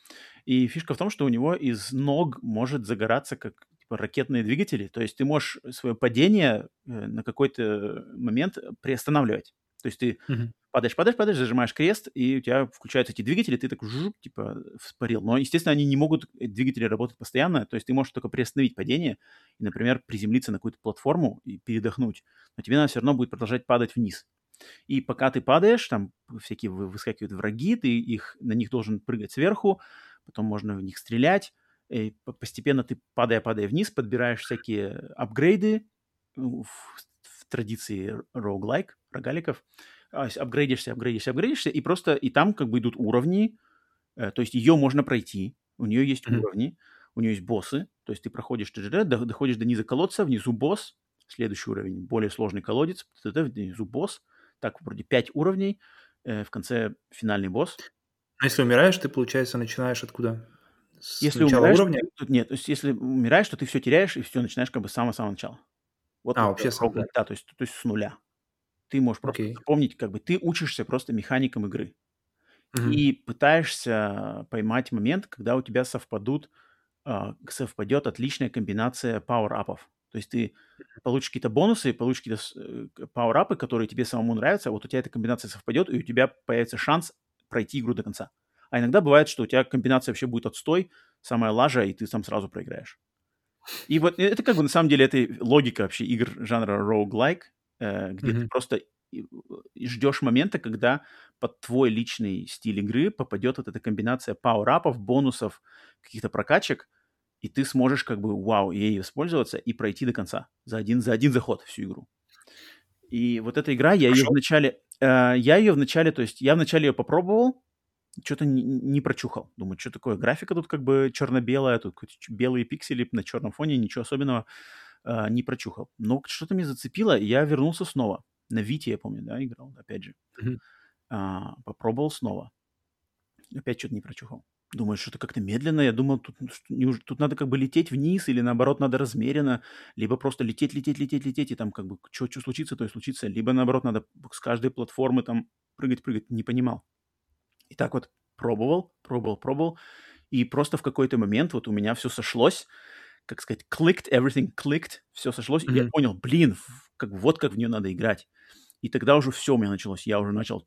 Speaker 1: И фишка в том, что у него из ног может загораться как типа, ракетные двигатели. То есть ты можешь свое падение э, на какой-то момент приостанавливать. То есть ты
Speaker 2: Мгм.
Speaker 1: падаешь, падаешь, падаешь, зажимаешь крест, и у тебя включаются эти двигатели, ты так жук, типа вспарил. Но, естественно, они не могут, двигатели работать постоянно, то есть ты можешь только приостановить падение и, например, приземлиться на какую-то платформу и передохнуть, но тебе надо все равно будет продолжать падать вниз. И пока ты падаешь, там всякие вы- выскакивают враги, ты их, на них должен прыгать сверху, потом можно в них стрелять, и по- постепенно ты, падая-падая вниз, подбираешь всякие апгрейды ну, в, в традиции roguelike, рогаликов, а, апгрейдишься, апгрейдишься, апгрейдишься, и просто и там как бы идут уровни, э, то есть ее можно пройти, у нее есть
Speaker 2: Мгм.
Speaker 1: уровни, у нее есть боссы, то есть ты проходишь, т.д., до- доходишь до низа колодца, внизу босс, следующий уровень, более сложный колодец, т.д., внизу босс, так вроде 5 уровней, э, в конце финальный босс.
Speaker 2: Но если умираешь, ты, получается, начинаешь откуда? С
Speaker 1: Если
Speaker 2: начала
Speaker 1: умираешь,
Speaker 2: уровня?
Speaker 1: то- нет, то есть если умираешь, то ты все теряешь, и все начинаешь как бы с самого-самого начала. Вот
Speaker 2: А, вообще с самого
Speaker 1: roguelike, да, то есть, то есть с нуля. Ты можешь просто
Speaker 2: Окей.
Speaker 1: запомнить, как бы ты учишься просто механикам игры.
Speaker 2: Мгм.
Speaker 1: и пытаешься поймать момент, когда у тебя совпадут, а, совпадет отличная комбинация пауэр-апов. То есть ты получишь какие-то бонусы, получишь какие-то э, пауэр-апы, которые тебе самому нравятся, вот у тебя эта комбинация совпадет, и у тебя появится шанс пройти игру до конца. А иногда бывает, что у тебя комбинация вообще будет отстой, самая лажа, и ты там сразу проиграешь. И вот это как бы на самом деле это логика вообще игр жанра roguelike, э, где ты
Speaker 2: Мгм.
Speaker 1: просто и ждешь момента, когда под твой личный стиль игры попадет вот эта комбинация пауэрапов, бонусов, каких-то прокачек, и ты сможешь как бы вау, ей воспользоваться и пройти до конца за один, за один заход всю игру. И вот эта игра, я ее вначале, э, я ее вначале, то есть я вначале ее попробовал, что-то не, не прочухал. Думаю, что такое, графика тут как бы черно-белая, тут белые пиксели на черном фоне, ничего особенного э, не прочухал. Но что-то меня зацепило, и я вернулся снова. На Вите, я помню, да, играл, опять же.
Speaker 2: Мгм.
Speaker 1: А, попробовал снова. Опять что-то не прочухал. Думаю, что-то как-то медленно. Я думал, тут, ну, что- тут надо как бы лететь вниз, или наоборот, надо размеренно, либо просто лететь, лететь, лететь, лететь, и там как бы что случится, то и случится. Либо наоборот, надо с каждой платформы там прыгать, прыгать. Не понимал. И так вот пробовал, пробовал, пробовал. И просто в какой-то момент вот у меня все сошлось, как сказать, clicked, everything clicked, все сошлось, и я понял, блин, как, вот как в нее надо играть. И тогда уже все у меня началось. Я уже начал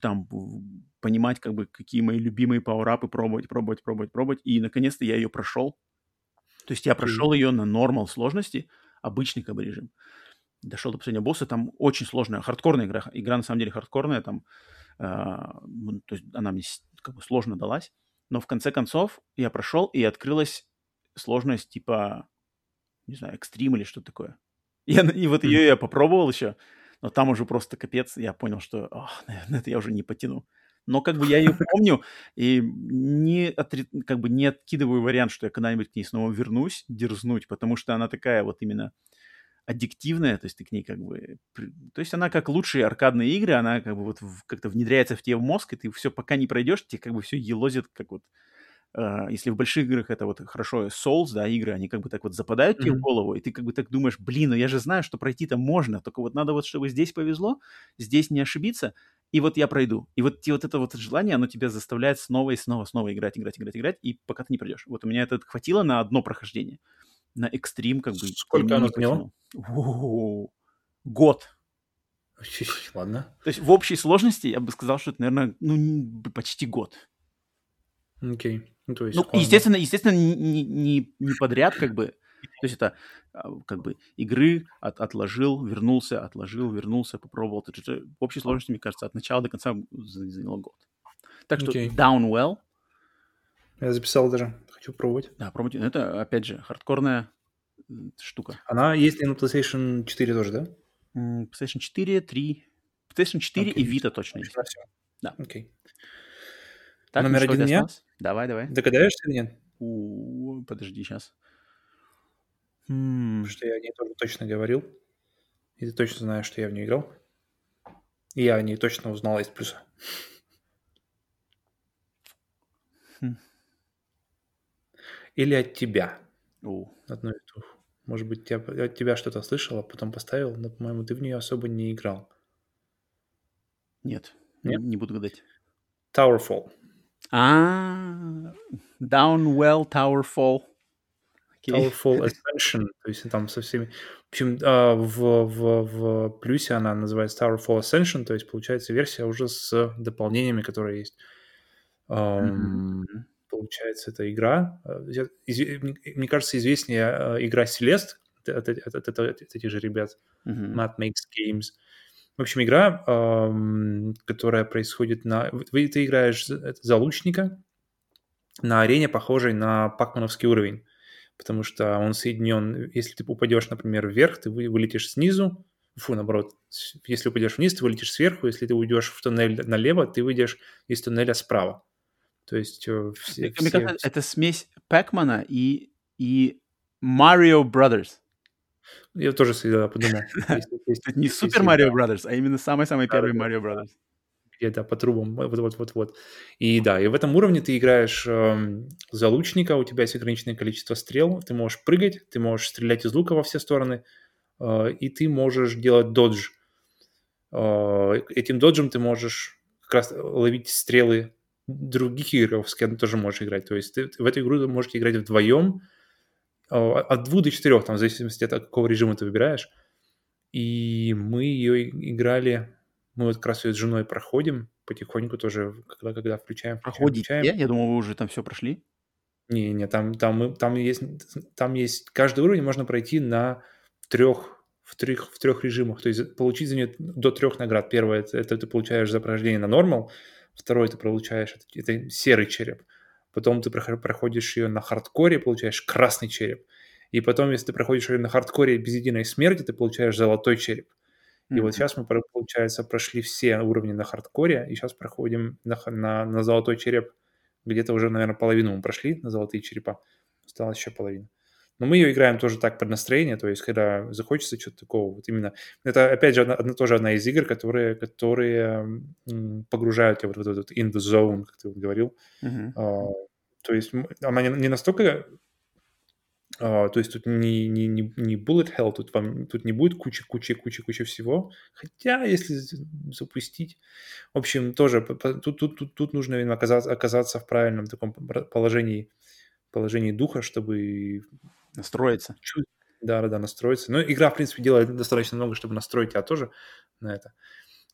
Speaker 1: там понимать, как бы, какие мои любимые пауэрапы, пробовать, пробовать, пробовать, пробовать. И наконец-то я ее прошел. То есть я прошел ее на нормал сложности, обычный как бы режим. Дошел до последнего босса, там очень сложная, хардкорная игра. Игра на самом деле хардкорная, там, м, то есть она мне как бы сложно далась. Но в конце концов я прошел, и открылась сложность типа, не знаю, экстрим или что такое. [laughs] Я, и вот ее я попробовал еще. Но там уже просто капец, я понял, что, ох, наверное, это я уже не потяну. Но как бы я ее помню и не, отри... как бы не откидываю вариант, что я когда-нибудь к ней снова вернусь, дерзнуть, потому что она такая вот именно аддиктивная, то есть ты к ней как бы... То есть она как лучшие аркадные игры, она как бы вот как-то внедряется в тебе в мозг, и ты все пока не пройдешь, тебе как бы все елозит, как вот Uh, если в больших играх это вот хорошо Souls, да, игры, они как бы так вот западают mm-hmm. тебе в голову, и ты как бы так думаешь, блин, ну я же знаю, что пройти-то можно, только вот надо вот, чтобы здесь повезло, здесь не ошибиться, и вот я пройду. И вот, и вот это вот желание, оно тебя заставляет снова и снова, снова играть, играть, играть, играть, и пока ты не пройдешь. Вот у меня это хватило на одно прохождение. На экстрим как бы...
Speaker 2: Сколько оно заняло?
Speaker 1: Год. [laughs]
Speaker 2: Ладно.
Speaker 1: То есть в общей сложности я бы сказал, что это, наверное, ну, почти год.
Speaker 2: Окей. Okay.
Speaker 1: Ну, то есть ну он... естественно, естественно, не, не, не подряд, как бы. То есть это а, как бы игры от, отложил, вернулся, отложил, вернулся, попробовал. В общей сложности, мне кажется, от начала до конца заняло год. Так что okay. Downwell.
Speaker 2: Я записал даже. Хочу пробовать.
Speaker 1: Да, пробуйте. Это, опять же, хардкорная штука.
Speaker 2: Она есть и на PlayStation 4 тоже, да?
Speaker 1: PlayStation 4, 3. PlayStation 4 okay. и Vita точно есть. Да.
Speaker 2: Окей. Okay.
Speaker 1: Так,
Speaker 2: Номер один меня?
Speaker 1: Давай, давай.
Speaker 2: Догадаешься или нет?
Speaker 1: У, подожди, сейчас.
Speaker 2: Потому что я о ней тоже точно говорил. И ты точно знаешь, что я в нее играл. И я о ней точно узнал из плюса. Хм. Или от тебя.
Speaker 1: У.
Speaker 2: Одно из двух. Может быть, я от тебя что-то слышал, а потом поставил, но, по-моему, ты в нее особо не играл.
Speaker 1: Нет, Нет? Не, не буду гадать.
Speaker 2: Towerfall.
Speaker 1: А, Downwell Towerfall.
Speaker 2: Powerful Ascension, то есть там со всеми... В общем, а, в, в, в плюсе она называется Towerfall Ascension, то есть получается версия уже с дополнениями, которые есть. Mm-hmm. Получается, это игра. А, мне кажется, известнее а, игра Celeste от, от, от, от, от этих же ребят. Mm-hmm. Matt Makes Games. В общем, игра, которая происходит на... Ты играешь за лучника на арене, похожей на пакмановский уровень потому что он соединен, если ты упадешь, например, вверх, ты вылетишь снизу, фу, наоборот, если упадешь вниз, ты вылетишь сверху, если ты уйдешь в туннель налево, ты выйдешь из туннеля справа. То есть э, все,
Speaker 1: Мне все... кажется, это смесь Пэкмана и, и Mario Brothers.
Speaker 2: Я тоже всегда подумал. [laughs]
Speaker 1: Не Супер Марио Brothers, а именно самый-самый первый Mario Brothers
Speaker 2: где-то по трубам, вот-вот-вот-вот. И да, и в этом уровне ты играешь э, за лучника, у тебя есть ограниченное количество стрел, ты можешь прыгать, ты можешь стрелять из лука во все стороны, э, и ты можешь делать додж. Э, этим доджем ты можешь как раз ловить стрелы других игроков, с кем ты тоже можешь играть. То есть ты, в эту игру вы можете играть вдвоем, э, от двух до четырех, там, в зависимости от какого режима ты выбираешь. И мы ее играли мы вот как раз с женой проходим потихоньку тоже, когда, когда включаем.
Speaker 1: Проходите? Включаем. Я думал, вы уже там все прошли.
Speaker 2: Не, не, там, там, там, есть, там есть... Каждый уровень можно пройти на трех, в трех, в трех режимах. То есть получить за нее до трех наград. Первое, это, это ты получаешь за прохождение на нормал. Второе, ты получаешь... Это, это серый череп. Потом ты проходишь ее на хардкоре, получаешь красный череп. И потом, если ты проходишь ее на хардкоре без единой смерти, ты получаешь золотой череп. И mm-hmm. вот сейчас мы, получается, прошли все уровни на хардкоре, и сейчас проходим на, на, на золотой череп. Где-то уже, наверное, половину мы прошли на золотые черепа. Осталось еще половина. Но мы ее играем тоже так под настроение, то есть когда захочется чего-то такого, вот именно... Это, опять же, одна, одна, тоже одна из игр, которые, которые погружают тебя вот в этот in the zone, как ты вот говорил.
Speaker 1: Uh-huh. А,
Speaker 2: то есть она не, не настолько Uh, то есть тут не, не, не, не bullet hell, тут, вам, тут не будет куча, куча, куча, куча всего. Хотя, если запустить... В общем, тоже тут, тут, тут, тут нужно видимо, оказаться, оказаться в правильном таком положении, положении духа, чтобы...
Speaker 1: Настроиться.
Speaker 2: Да, да, да, настроиться. Но игра, в принципе, делает достаточно много, чтобы настроить тебя тоже на это.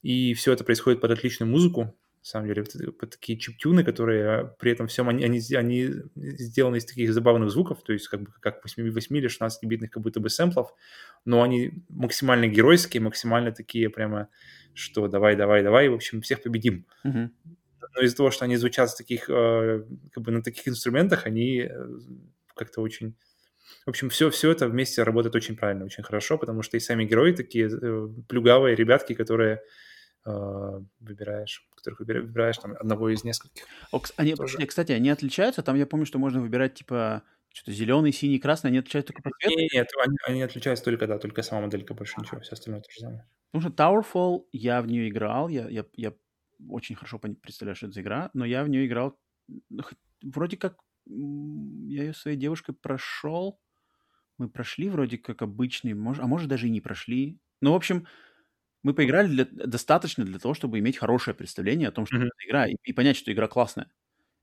Speaker 2: И все это происходит под отличную музыку на самом деле, вот такие чиптюны, которые а, при этом всем, они, они, они сделаны из таких забавных звуков, то есть как бы как 8, 8 или 16-битных как будто бы сэмплов, но они максимально геройские, максимально такие прямо, что давай, давай, давай, в общем, всех победим.
Speaker 1: Mm-hmm.
Speaker 2: Но из-за того, что они звучат с таких, а, как бы на таких инструментах, они э, как-то очень В общем, все, все это вместе работает очень правильно, очень хорошо, потому что и сами герои такие э, плюгавые ребятки, которые выбираешь, которых выбираешь, там одного из нескольких.
Speaker 1: О, они,
Speaker 2: Тоже.
Speaker 1: кстати, они отличаются? Там я помню, что можно выбирать типа что-то зеленый, синий, красный, они отличаются только по цвету?
Speaker 2: Нет, нет, они, они отличаются только, да, только сама моделька, больше ничего, все остальное то же самое.
Speaker 1: Потому что Towerfall, я в нее играл, я, я, я очень хорошо представляю, что это за игра, но я в нее играл, ну, вроде как, я ее своей девушкой прошел, мы прошли вроде как обычный, мож- а может даже и не прошли. Ну, в общем, мы поиграли для- достаточно для того, чтобы иметь хорошее представление о том, что
Speaker 2: Мгм.
Speaker 1: это игра, и, и понять, что игра классная.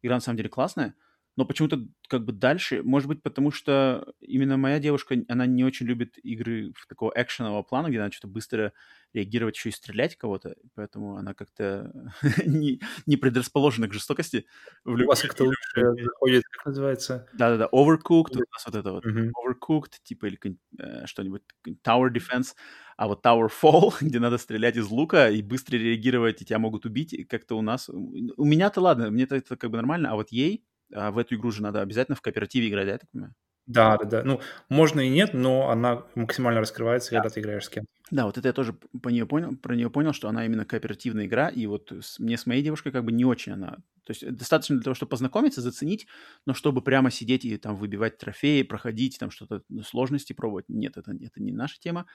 Speaker 1: Игра на самом деле классная, но почему-то как бы дальше, может быть, потому что именно моя девушка, она не очень любит игры в такого экшенового плана, где надо что-то быстро реагировать, еще и стрелять кого-то, поэтому она как-то [laughs] не, не предрасположена к жестокости. В
Speaker 2: У вас как-то лучше заходит, как называется?
Speaker 1: Да-да-да, Overcooked, у нас вот это вот
Speaker 2: Мгм.
Speaker 1: Overcooked, типа, или э, что-нибудь, Tower Defense, а вот Tower Fall, [laughs] где надо стрелять из лука и быстро реагировать, и тебя могут убить, и как-то у нас... У меня-то ладно, мне это как бы нормально, а вот ей а, в эту игру же надо обязательно в кооперативе играть, да, я так понимаю?
Speaker 2: Да, да, да. Ну, можно и нет, но она максимально раскрывается, когда ты играешь с кем-то.
Speaker 1: Да, вот это я тоже по нее понял, про нее понял, что она именно кооперативная игра, и вот с- мне с моей девушкой как бы не очень она... То есть достаточно для того, чтобы познакомиться, заценить, но чтобы прямо сидеть и там выбивать трофеи, проходить, там что-то, ну, сложности пробовать, нет, это, это не наша тема,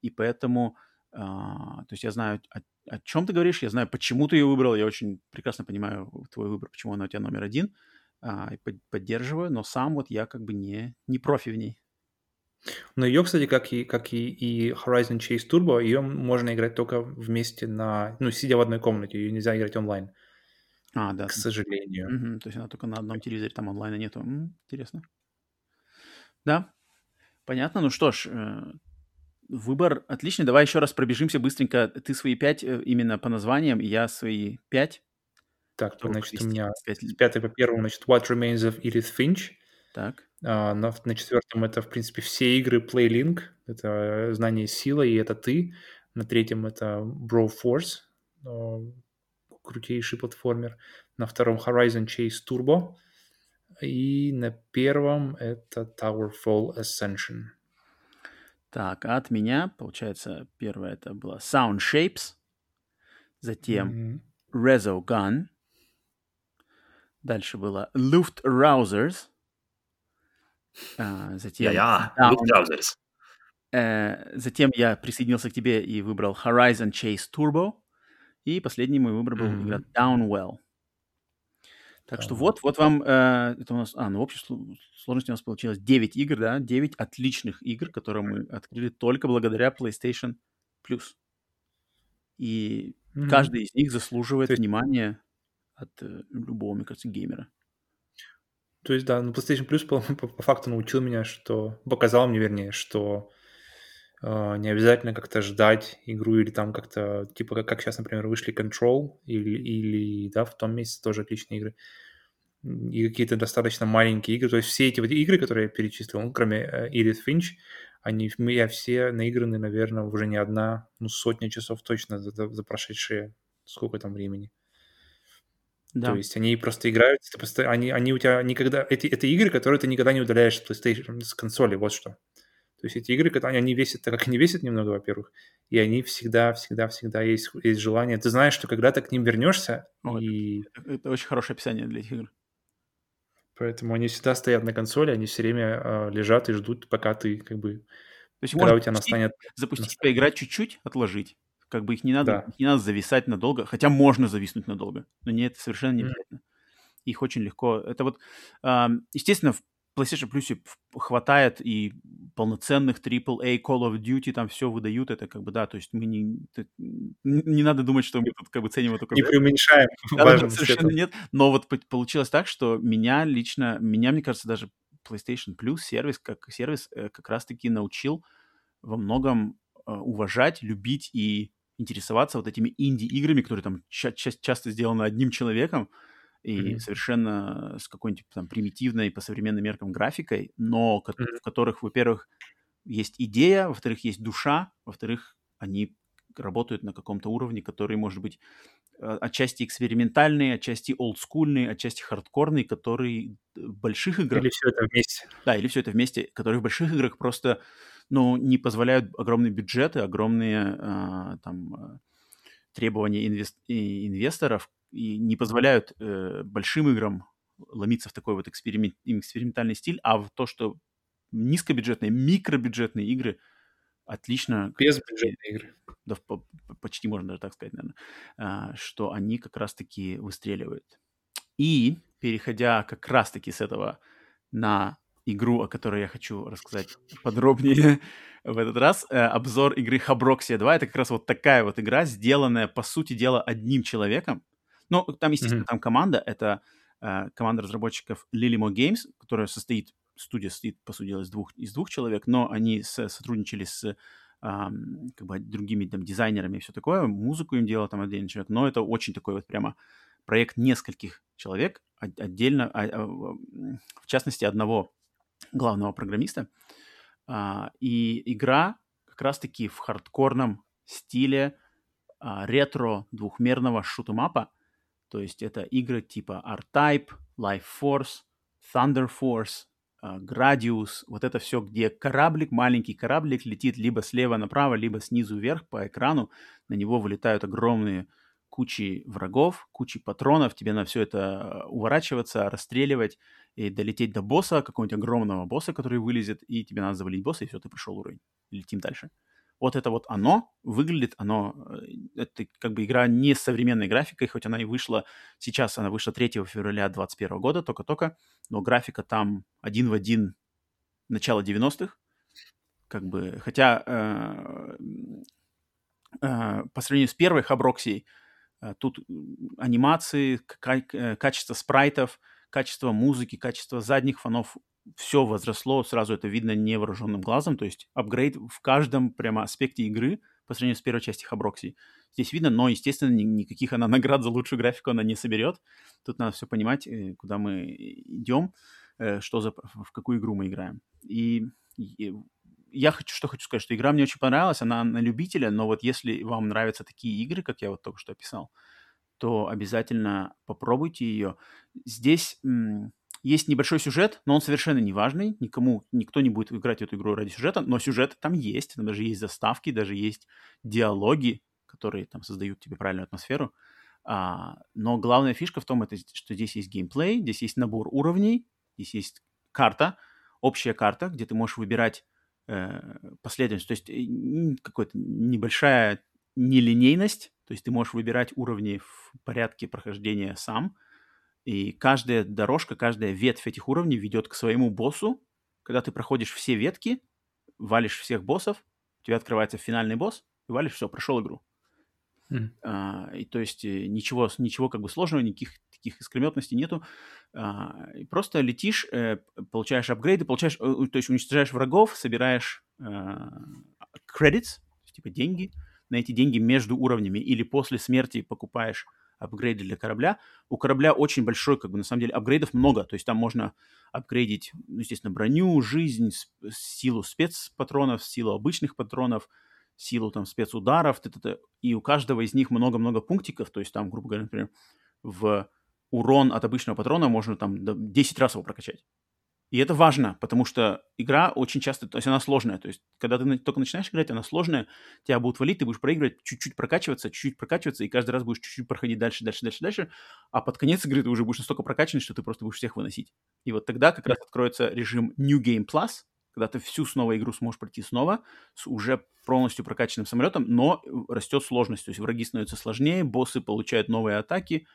Speaker 1: и поэтому... а, то есть я знаю, о, о чем ты говоришь, я знаю, почему ты ее выбрал, я очень прекрасно понимаю твой выбор, почему она у тебя номер один, а, и под- поддерживаю, но сам вот я как бы не, не профи в ней.
Speaker 2: Но ее, кстати, как и, как и, и Horizon Chase Turbo, ее можно играть только вместе на... Ну, сидя в одной комнате, ее нельзя играть онлайн,
Speaker 1: А, да,
Speaker 2: к сожалению.
Speaker 1: Мгм. То есть она только на одном телевизоре, там онлайна нету. М, интересно. Да, понятно. Ну что ж, э, выбор отличный. Давай еще раз пробежимся быстренько. Ты свои пять э, именно по названиям, я свои пять.
Speaker 2: Так,
Speaker 1: Чтобы
Speaker 2: значит, у меня
Speaker 1: пять ли-
Speaker 2: пятый по первому, значит, What Remains of Edith Finch.
Speaker 1: Так,
Speaker 2: А, на, на четвертом это, в принципе, все игры PlayLink. Это знание сила, и это ты. На третьем это Bro Force, а, крутейший платформер. На втором Horizon Chase Turbo. И на первом это Towerfall Ascension.
Speaker 1: так, а от меня, получается, первое это было Sound Shapes, затем
Speaker 2: Мгм.
Speaker 1: Rezo Gun, дальше было Luft Rousers, а, затем
Speaker 3: Ja, ja,
Speaker 1: Down
Speaker 3: Lufttrousers.
Speaker 1: Э, затем я присоединился к тебе и выбрал Horizon Chase Turbo. И последний мой выбор был игра
Speaker 2: Мгм.
Speaker 1: Downwell. Так что вот, вот вам, э, это у нас, а, ну в общей сло- сложности у нас получилось 9 игр, да, 9 отличных игр, которые мы открыли только благодаря PlayStation Plus. И
Speaker 2: Мгм.
Speaker 1: каждый из них заслуживает
Speaker 2: есть-
Speaker 1: внимания от э, любого, мне кажется, геймера.
Speaker 2: То есть, да, ну, PlayStation Plus по, по- по факту научил меня, что... Показал мне, вернее, что э, не обязательно как-то ждать игру или там как-то... Типа, как, как сейчас, например, вышли Control или, или, да, в том месяце тоже отличные игры. И какие-то достаточно маленькие игры. То есть все эти вот игры, которые я перечислил, ну, кроме э, Edith Finch, они я все наиграны, наверное, уже не одна, ну, сотня часов точно за- за прошедшие сколько там времени.
Speaker 1: Да.
Speaker 2: То есть они просто играют, они, они у тебя никогда... Эти, это игры, которые ты никогда не удаляешь с PlayStation, с консоли, вот что. То есть эти игры, которые они весят, так как они весят немного, во-первых, и они всегда, всегда, всегда есть, есть желание. Ты знаешь, что когда ты к ним вернешься,
Speaker 1: это-
Speaker 2: и
Speaker 1: Это, это очень хорошее описание для этих игр.
Speaker 2: поэтому они всегда стоят на консоли, они все время э, лежат и ждут, пока ты как бы...
Speaker 1: То есть
Speaker 2: Когда у тебя настанет...
Speaker 1: запустить,
Speaker 2: настанет.
Speaker 1: поиграть чуть-чуть, отложить. Как бы их не надо,
Speaker 2: Да.
Speaker 1: их не надо зависать надолго, хотя можно зависнуть надолго, но не это совершенно не обязательно. Их очень легко. Это вот, ам, естественно, в PlayStation Plus хватает и полноценных AAA Call of Duty, там все выдают, это как бы, да, то есть мы не, не надо думать, что мы тут как бы ценим это только
Speaker 2: Не преуменьшаем [laughs] важность
Speaker 1: совершенно
Speaker 2: этого.
Speaker 1: нет. Но вот по- получилось так, что меня лично, меня, мне кажется, даже PlayStation Plus сервис, как сервис, э, как раз-таки научил во многом э, уважать, любить и интересоваться вот этими инди-играми, которые там ча- ча- часто сделаны одним человеком и
Speaker 2: Мгм.
Speaker 1: совершенно с какой-нибудь там примитивной по современным меркам графикой, но
Speaker 2: Мгм.
Speaker 1: в которых, во-первых, есть идея, во-вторых, есть душа, во-вторых, они работают на каком-то уровне, который может быть э, отчасти экспериментальный, отчасти олдскульный, отчасти хардкорный, который в больших играх...
Speaker 2: Или все это вместе.
Speaker 1: Да, или все это вместе, которые в больших играх просто, ну, не позволяют огромные бюджеты, огромные э, там требования инвест... инвесторов и не позволяют э, большим играм ломиться в такой вот эксперимент... экспериментальный стиль, а в то, что низкобюджетные, микробюджетные игры отлично...
Speaker 2: Безбюджетные игры.
Speaker 1: Да, почти можно даже так сказать, наверное, а, что они как раз-таки выстреливают. И, переходя как раз-таки с этого на игру, о которой я хочу рассказать подробнее [laughs] в этот раз, э, обзор игры Habroxia 2. Это как раз вот такая вот игра, сделанная, по сути дела, одним человеком. Ну, там, естественно, mm-hmm. там команда, это э, команда разработчиков Lilimo Games, которая состоит студия состоит, по сути дела, из двух, из двух человек, но они с, сотрудничали с как бы другими там дизайнерами и все такое, музыку им делал там отдельный человек, но это очень такой вот прямо проект нескольких человек, отдельно, а, а, в частности, одного главного программиста. Uh, и игра как раз-таки в хардкорном стиле uh, ретро двухмерного шутумапа, то есть это игры типа R-Type, Life Force, Thunder Force, Градиус, вот это все, где кораблик, маленький кораблик летит либо слева направо, либо снизу вверх по экрану, на него вылетают огромные кучи врагов, кучи патронов, тебе на все это уворачиваться, расстреливать и долететь до босса, какого-нибудь огромного босса, который вылезет, и тебе надо завалить босса, и все, ты прошел уровень. Летим дальше. Вот это вот оно выглядит, оно, э, это как бы игра не с современной графикой, хоть она и вышла, сейчас она вышла 3 февраля 2021 года, только-только, но графика там один в один начало 90-х, как бы, хотя э, э, по сравнению с первой Хаброксией, тут анимации, качество спрайтов, качество музыки, качество задних фонов все возросло, сразу это видно невооруженным глазом, то есть апгрейд в каждом прямо аспекте игры по сравнению с первой части Хаброкси. Здесь видно, но, естественно, ни, никаких она [laughs] наград за лучшую графику она не соберет. Тут надо все понимать, э, куда мы идем, э, что за, в какую игру мы играем. И я хочу, что хочу сказать, что игра мне очень понравилась, она на любителя, но вот если вам нравятся такие игры, как я вот только что описал, то обязательно попробуйте ее. Здесь есть небольшой сюжет, но он совершенно не важный. Никому, никто не будет играть эту игру ради сюжета, но сюжет там есть. Там даже есть заставки, даже есть диалоги, которые там создают тебе правильную атмосферу. А, но главная фишка в том, это, что здесь есть геймплей, здесь есть набор уровней, здесь есть карта, общая карта, где ты можешь выбирать э, последовательность, то есть э, какая-то небольшая нелинейность, то есть ты можешь выбирать уровни в порядке прохождения сам, и каждая дорожка, каждая ветвь этих уровней ведет к своему боссу. Когда ты проходишь все ветки, валишь всех боссов, у тебя открывается финальный босс, и валишь, все, прошел игру. Mm. А, и то есть э, ничего, ничего как бы сложного, никаких таких искрометностей нету. А, и просто летишь, э, получаешь апгрейды, получаешь, э, то есть уничтожаешь врагов, собираешь credits, типа деньги, на эти деньги между уровнями или после смерти покупаешь апгрейды для корабля. У корабля очень большой, как бы, на самом деле, апгрейдов много. То есть там можно апгрейдить, ну, естественно, броню, жизнь, силу спецпатронов, силу обычных патронов, силу там спецударов. Т -т -т. И у каждого из них много-много пунктиков. То есть там, грубо говоря, например, в урон от обычного патрона можно там 10 раз его прокачать. И это важно, потому что игра очень часто, то есть она сложная. То есть, когда ты только начинаешь играть, она сложная, тебя будут валить, ты будешь проигрывать, чуть-чуть прокачиваться, чуть-чуть прокачиваться, и каждый раз будешь чуть-чуть проходить дальше, дальше, дальше, дальше, а под конец игры ты уже будешь настолько прокачанный, что ты просто будешь всех выносить. И вот тогда как раз откроется режим New Game Plus, когда ты всю снова игру сможешь пройти снова с уже полностью прокачанным самолетом, но растет сложность. То есть враги становятся сложнее, боссы получают новые атаки,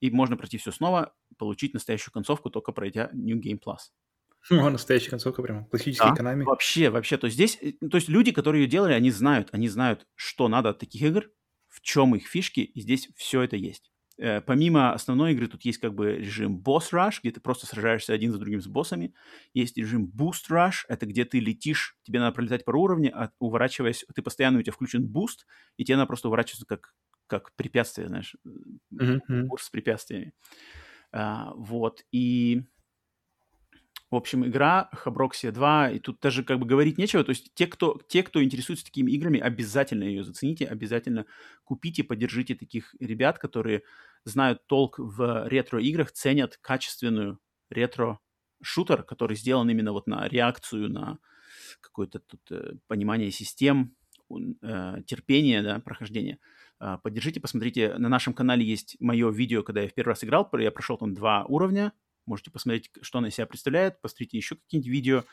Speaker 1: и можно пройти все снова, получить настоящую концовку, только пройдя New Game Plus. [laughs]
Speaker 2: Ну, настоящая концовка прямо, классическая
Speaker 1: да. Вообще, вообще. То есть здесь, э, то есть люди, которые ее делали, они знают, они знают, что надо от таких игр, в чем их фишки, и здесь все это есть. Э, помимо основной игры, тут есть как бы режим Boss Rush, где ты просто сражаешься один за другим с боссами. Есть режим Boost Rush, это где ты летишь, тебе надо пролетать по уровню, а уворачиваясь, ты постоянно, у тебя включен boost, и тебе надо просто уворачиваться как, как препятствие, знаешь, mm-hmm. курс с препятствиями. А, вот, и В общем, игра Habroxia 2, и тут даже как бы говорить нечего. То есть те, кто, те, кто интересуется такими играми, обязательно ее зацените, обязательно купите, поддержите таких ребят, которые знают толк в ретро-играх, ценят качественную ретро-шутер, который сделан именно вот на реакцию, на какое-то тут э, понимание систем, э, терпение, да, прохождение. Э, поддержите, посмотрите. На нашем канале есть мое видео, когда я в первый раз играл. Я прошел там два уровня, Можете посмотреть, что она из себя представляет, посмотрите еще какие-нибудь видео.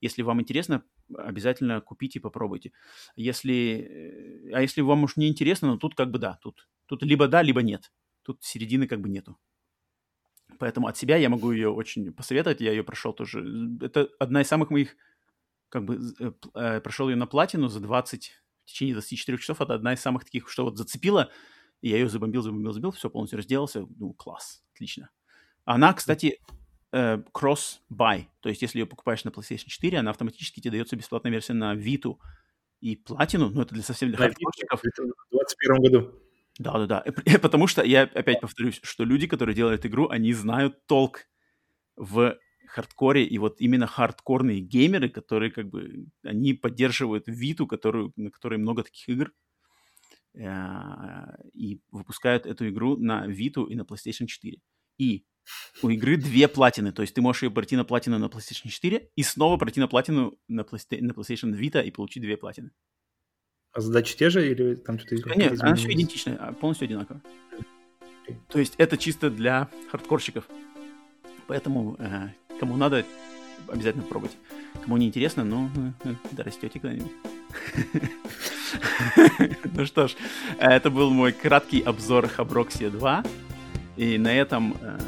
Speaker 1: Если вам интересно, обязательно купите и попробуйте. Если, э, а если вам уж не интересно, ну тут как бы да, тут, тут либо да, либо нет. Тут середины как бы нету. Поэтому от себя я могу ее очень посоветовать. Я ее прошел тоже. Это одна из самых моих, как бы, э, э, прошел ее на платину за 20, в течение 24 часов. Это одна из самых таких, что вот зацепила. И я ее забомбил, забомбил, забомбил, все, полностью разделался. Ну, класс, отлично. Она, кстати, э, cross-buy. То есть, если ее покупаешь на PlayStation 4, она автоматически тебе дается бесплатная версия на Vita и Platinum. Ну, это для совсем для хардкорщиков.
Speaker 2: В 2021 году.
Speaker 1: Да-да-да. [laughs] Потому что, я опять повторюсь, что люди, которые делают игру, они знают толк в хардкоре, и вот именно хардкорные геймеры, которые как бы, они поддерживают Виту, которую, на которой много таких игр, э, и выпускают эту игру на Виту и на PlayStation 4. И у игры две платины, то есть ты можешь ее пройти на платину на PlayStation 4 и снова пройти на платину на, PlayStation, на PlayStation Vita и получить две платины.
Speaker 2: А задачи те же или там что-то
Speaker 1: Нет, она все идентичная, полностью одинаково. Okay. То есть это чисто для хардкорщиков. Поэтому э, кому надо, обязательно пробуйте. Кому не интересно, ну, э, э, дорастете когда-нибудь. [laughs] Ну что ж, это был мой краткий обзор Хаброксия 2. И на этом э,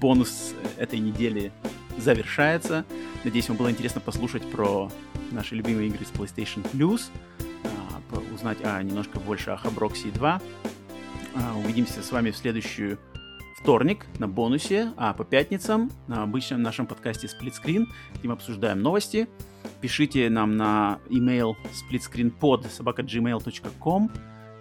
Speaker 1: бонус этой недели завершается. Надеюсь, вам было интересно послушать про наши любимые игры с PlayStation Plus, э, узнать а, немножко больше о Хаброксии 2. Э, увидимся с вами в следующую вторник на бонусе, а по пятницам на обычном нашем подкасте Split Screen, где мы обсуждаем новости. Пишите нам на email splitscreenpod собака.gmail.com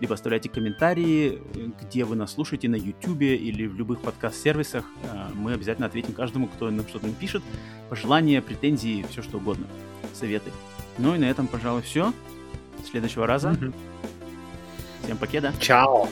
Speaker 1: либо оставляйте комментарии, где вы нас слушаете, на YouTube или в любых подкаст-сервисах. А, мы обязательно ответим каждому, кто нам что-то напишет. Пожелания, претензии, все что угодно. Советы. Ну и на этом, пожалуй, все. До следующего раза. Всем покеда.
Speaker 2: Чао.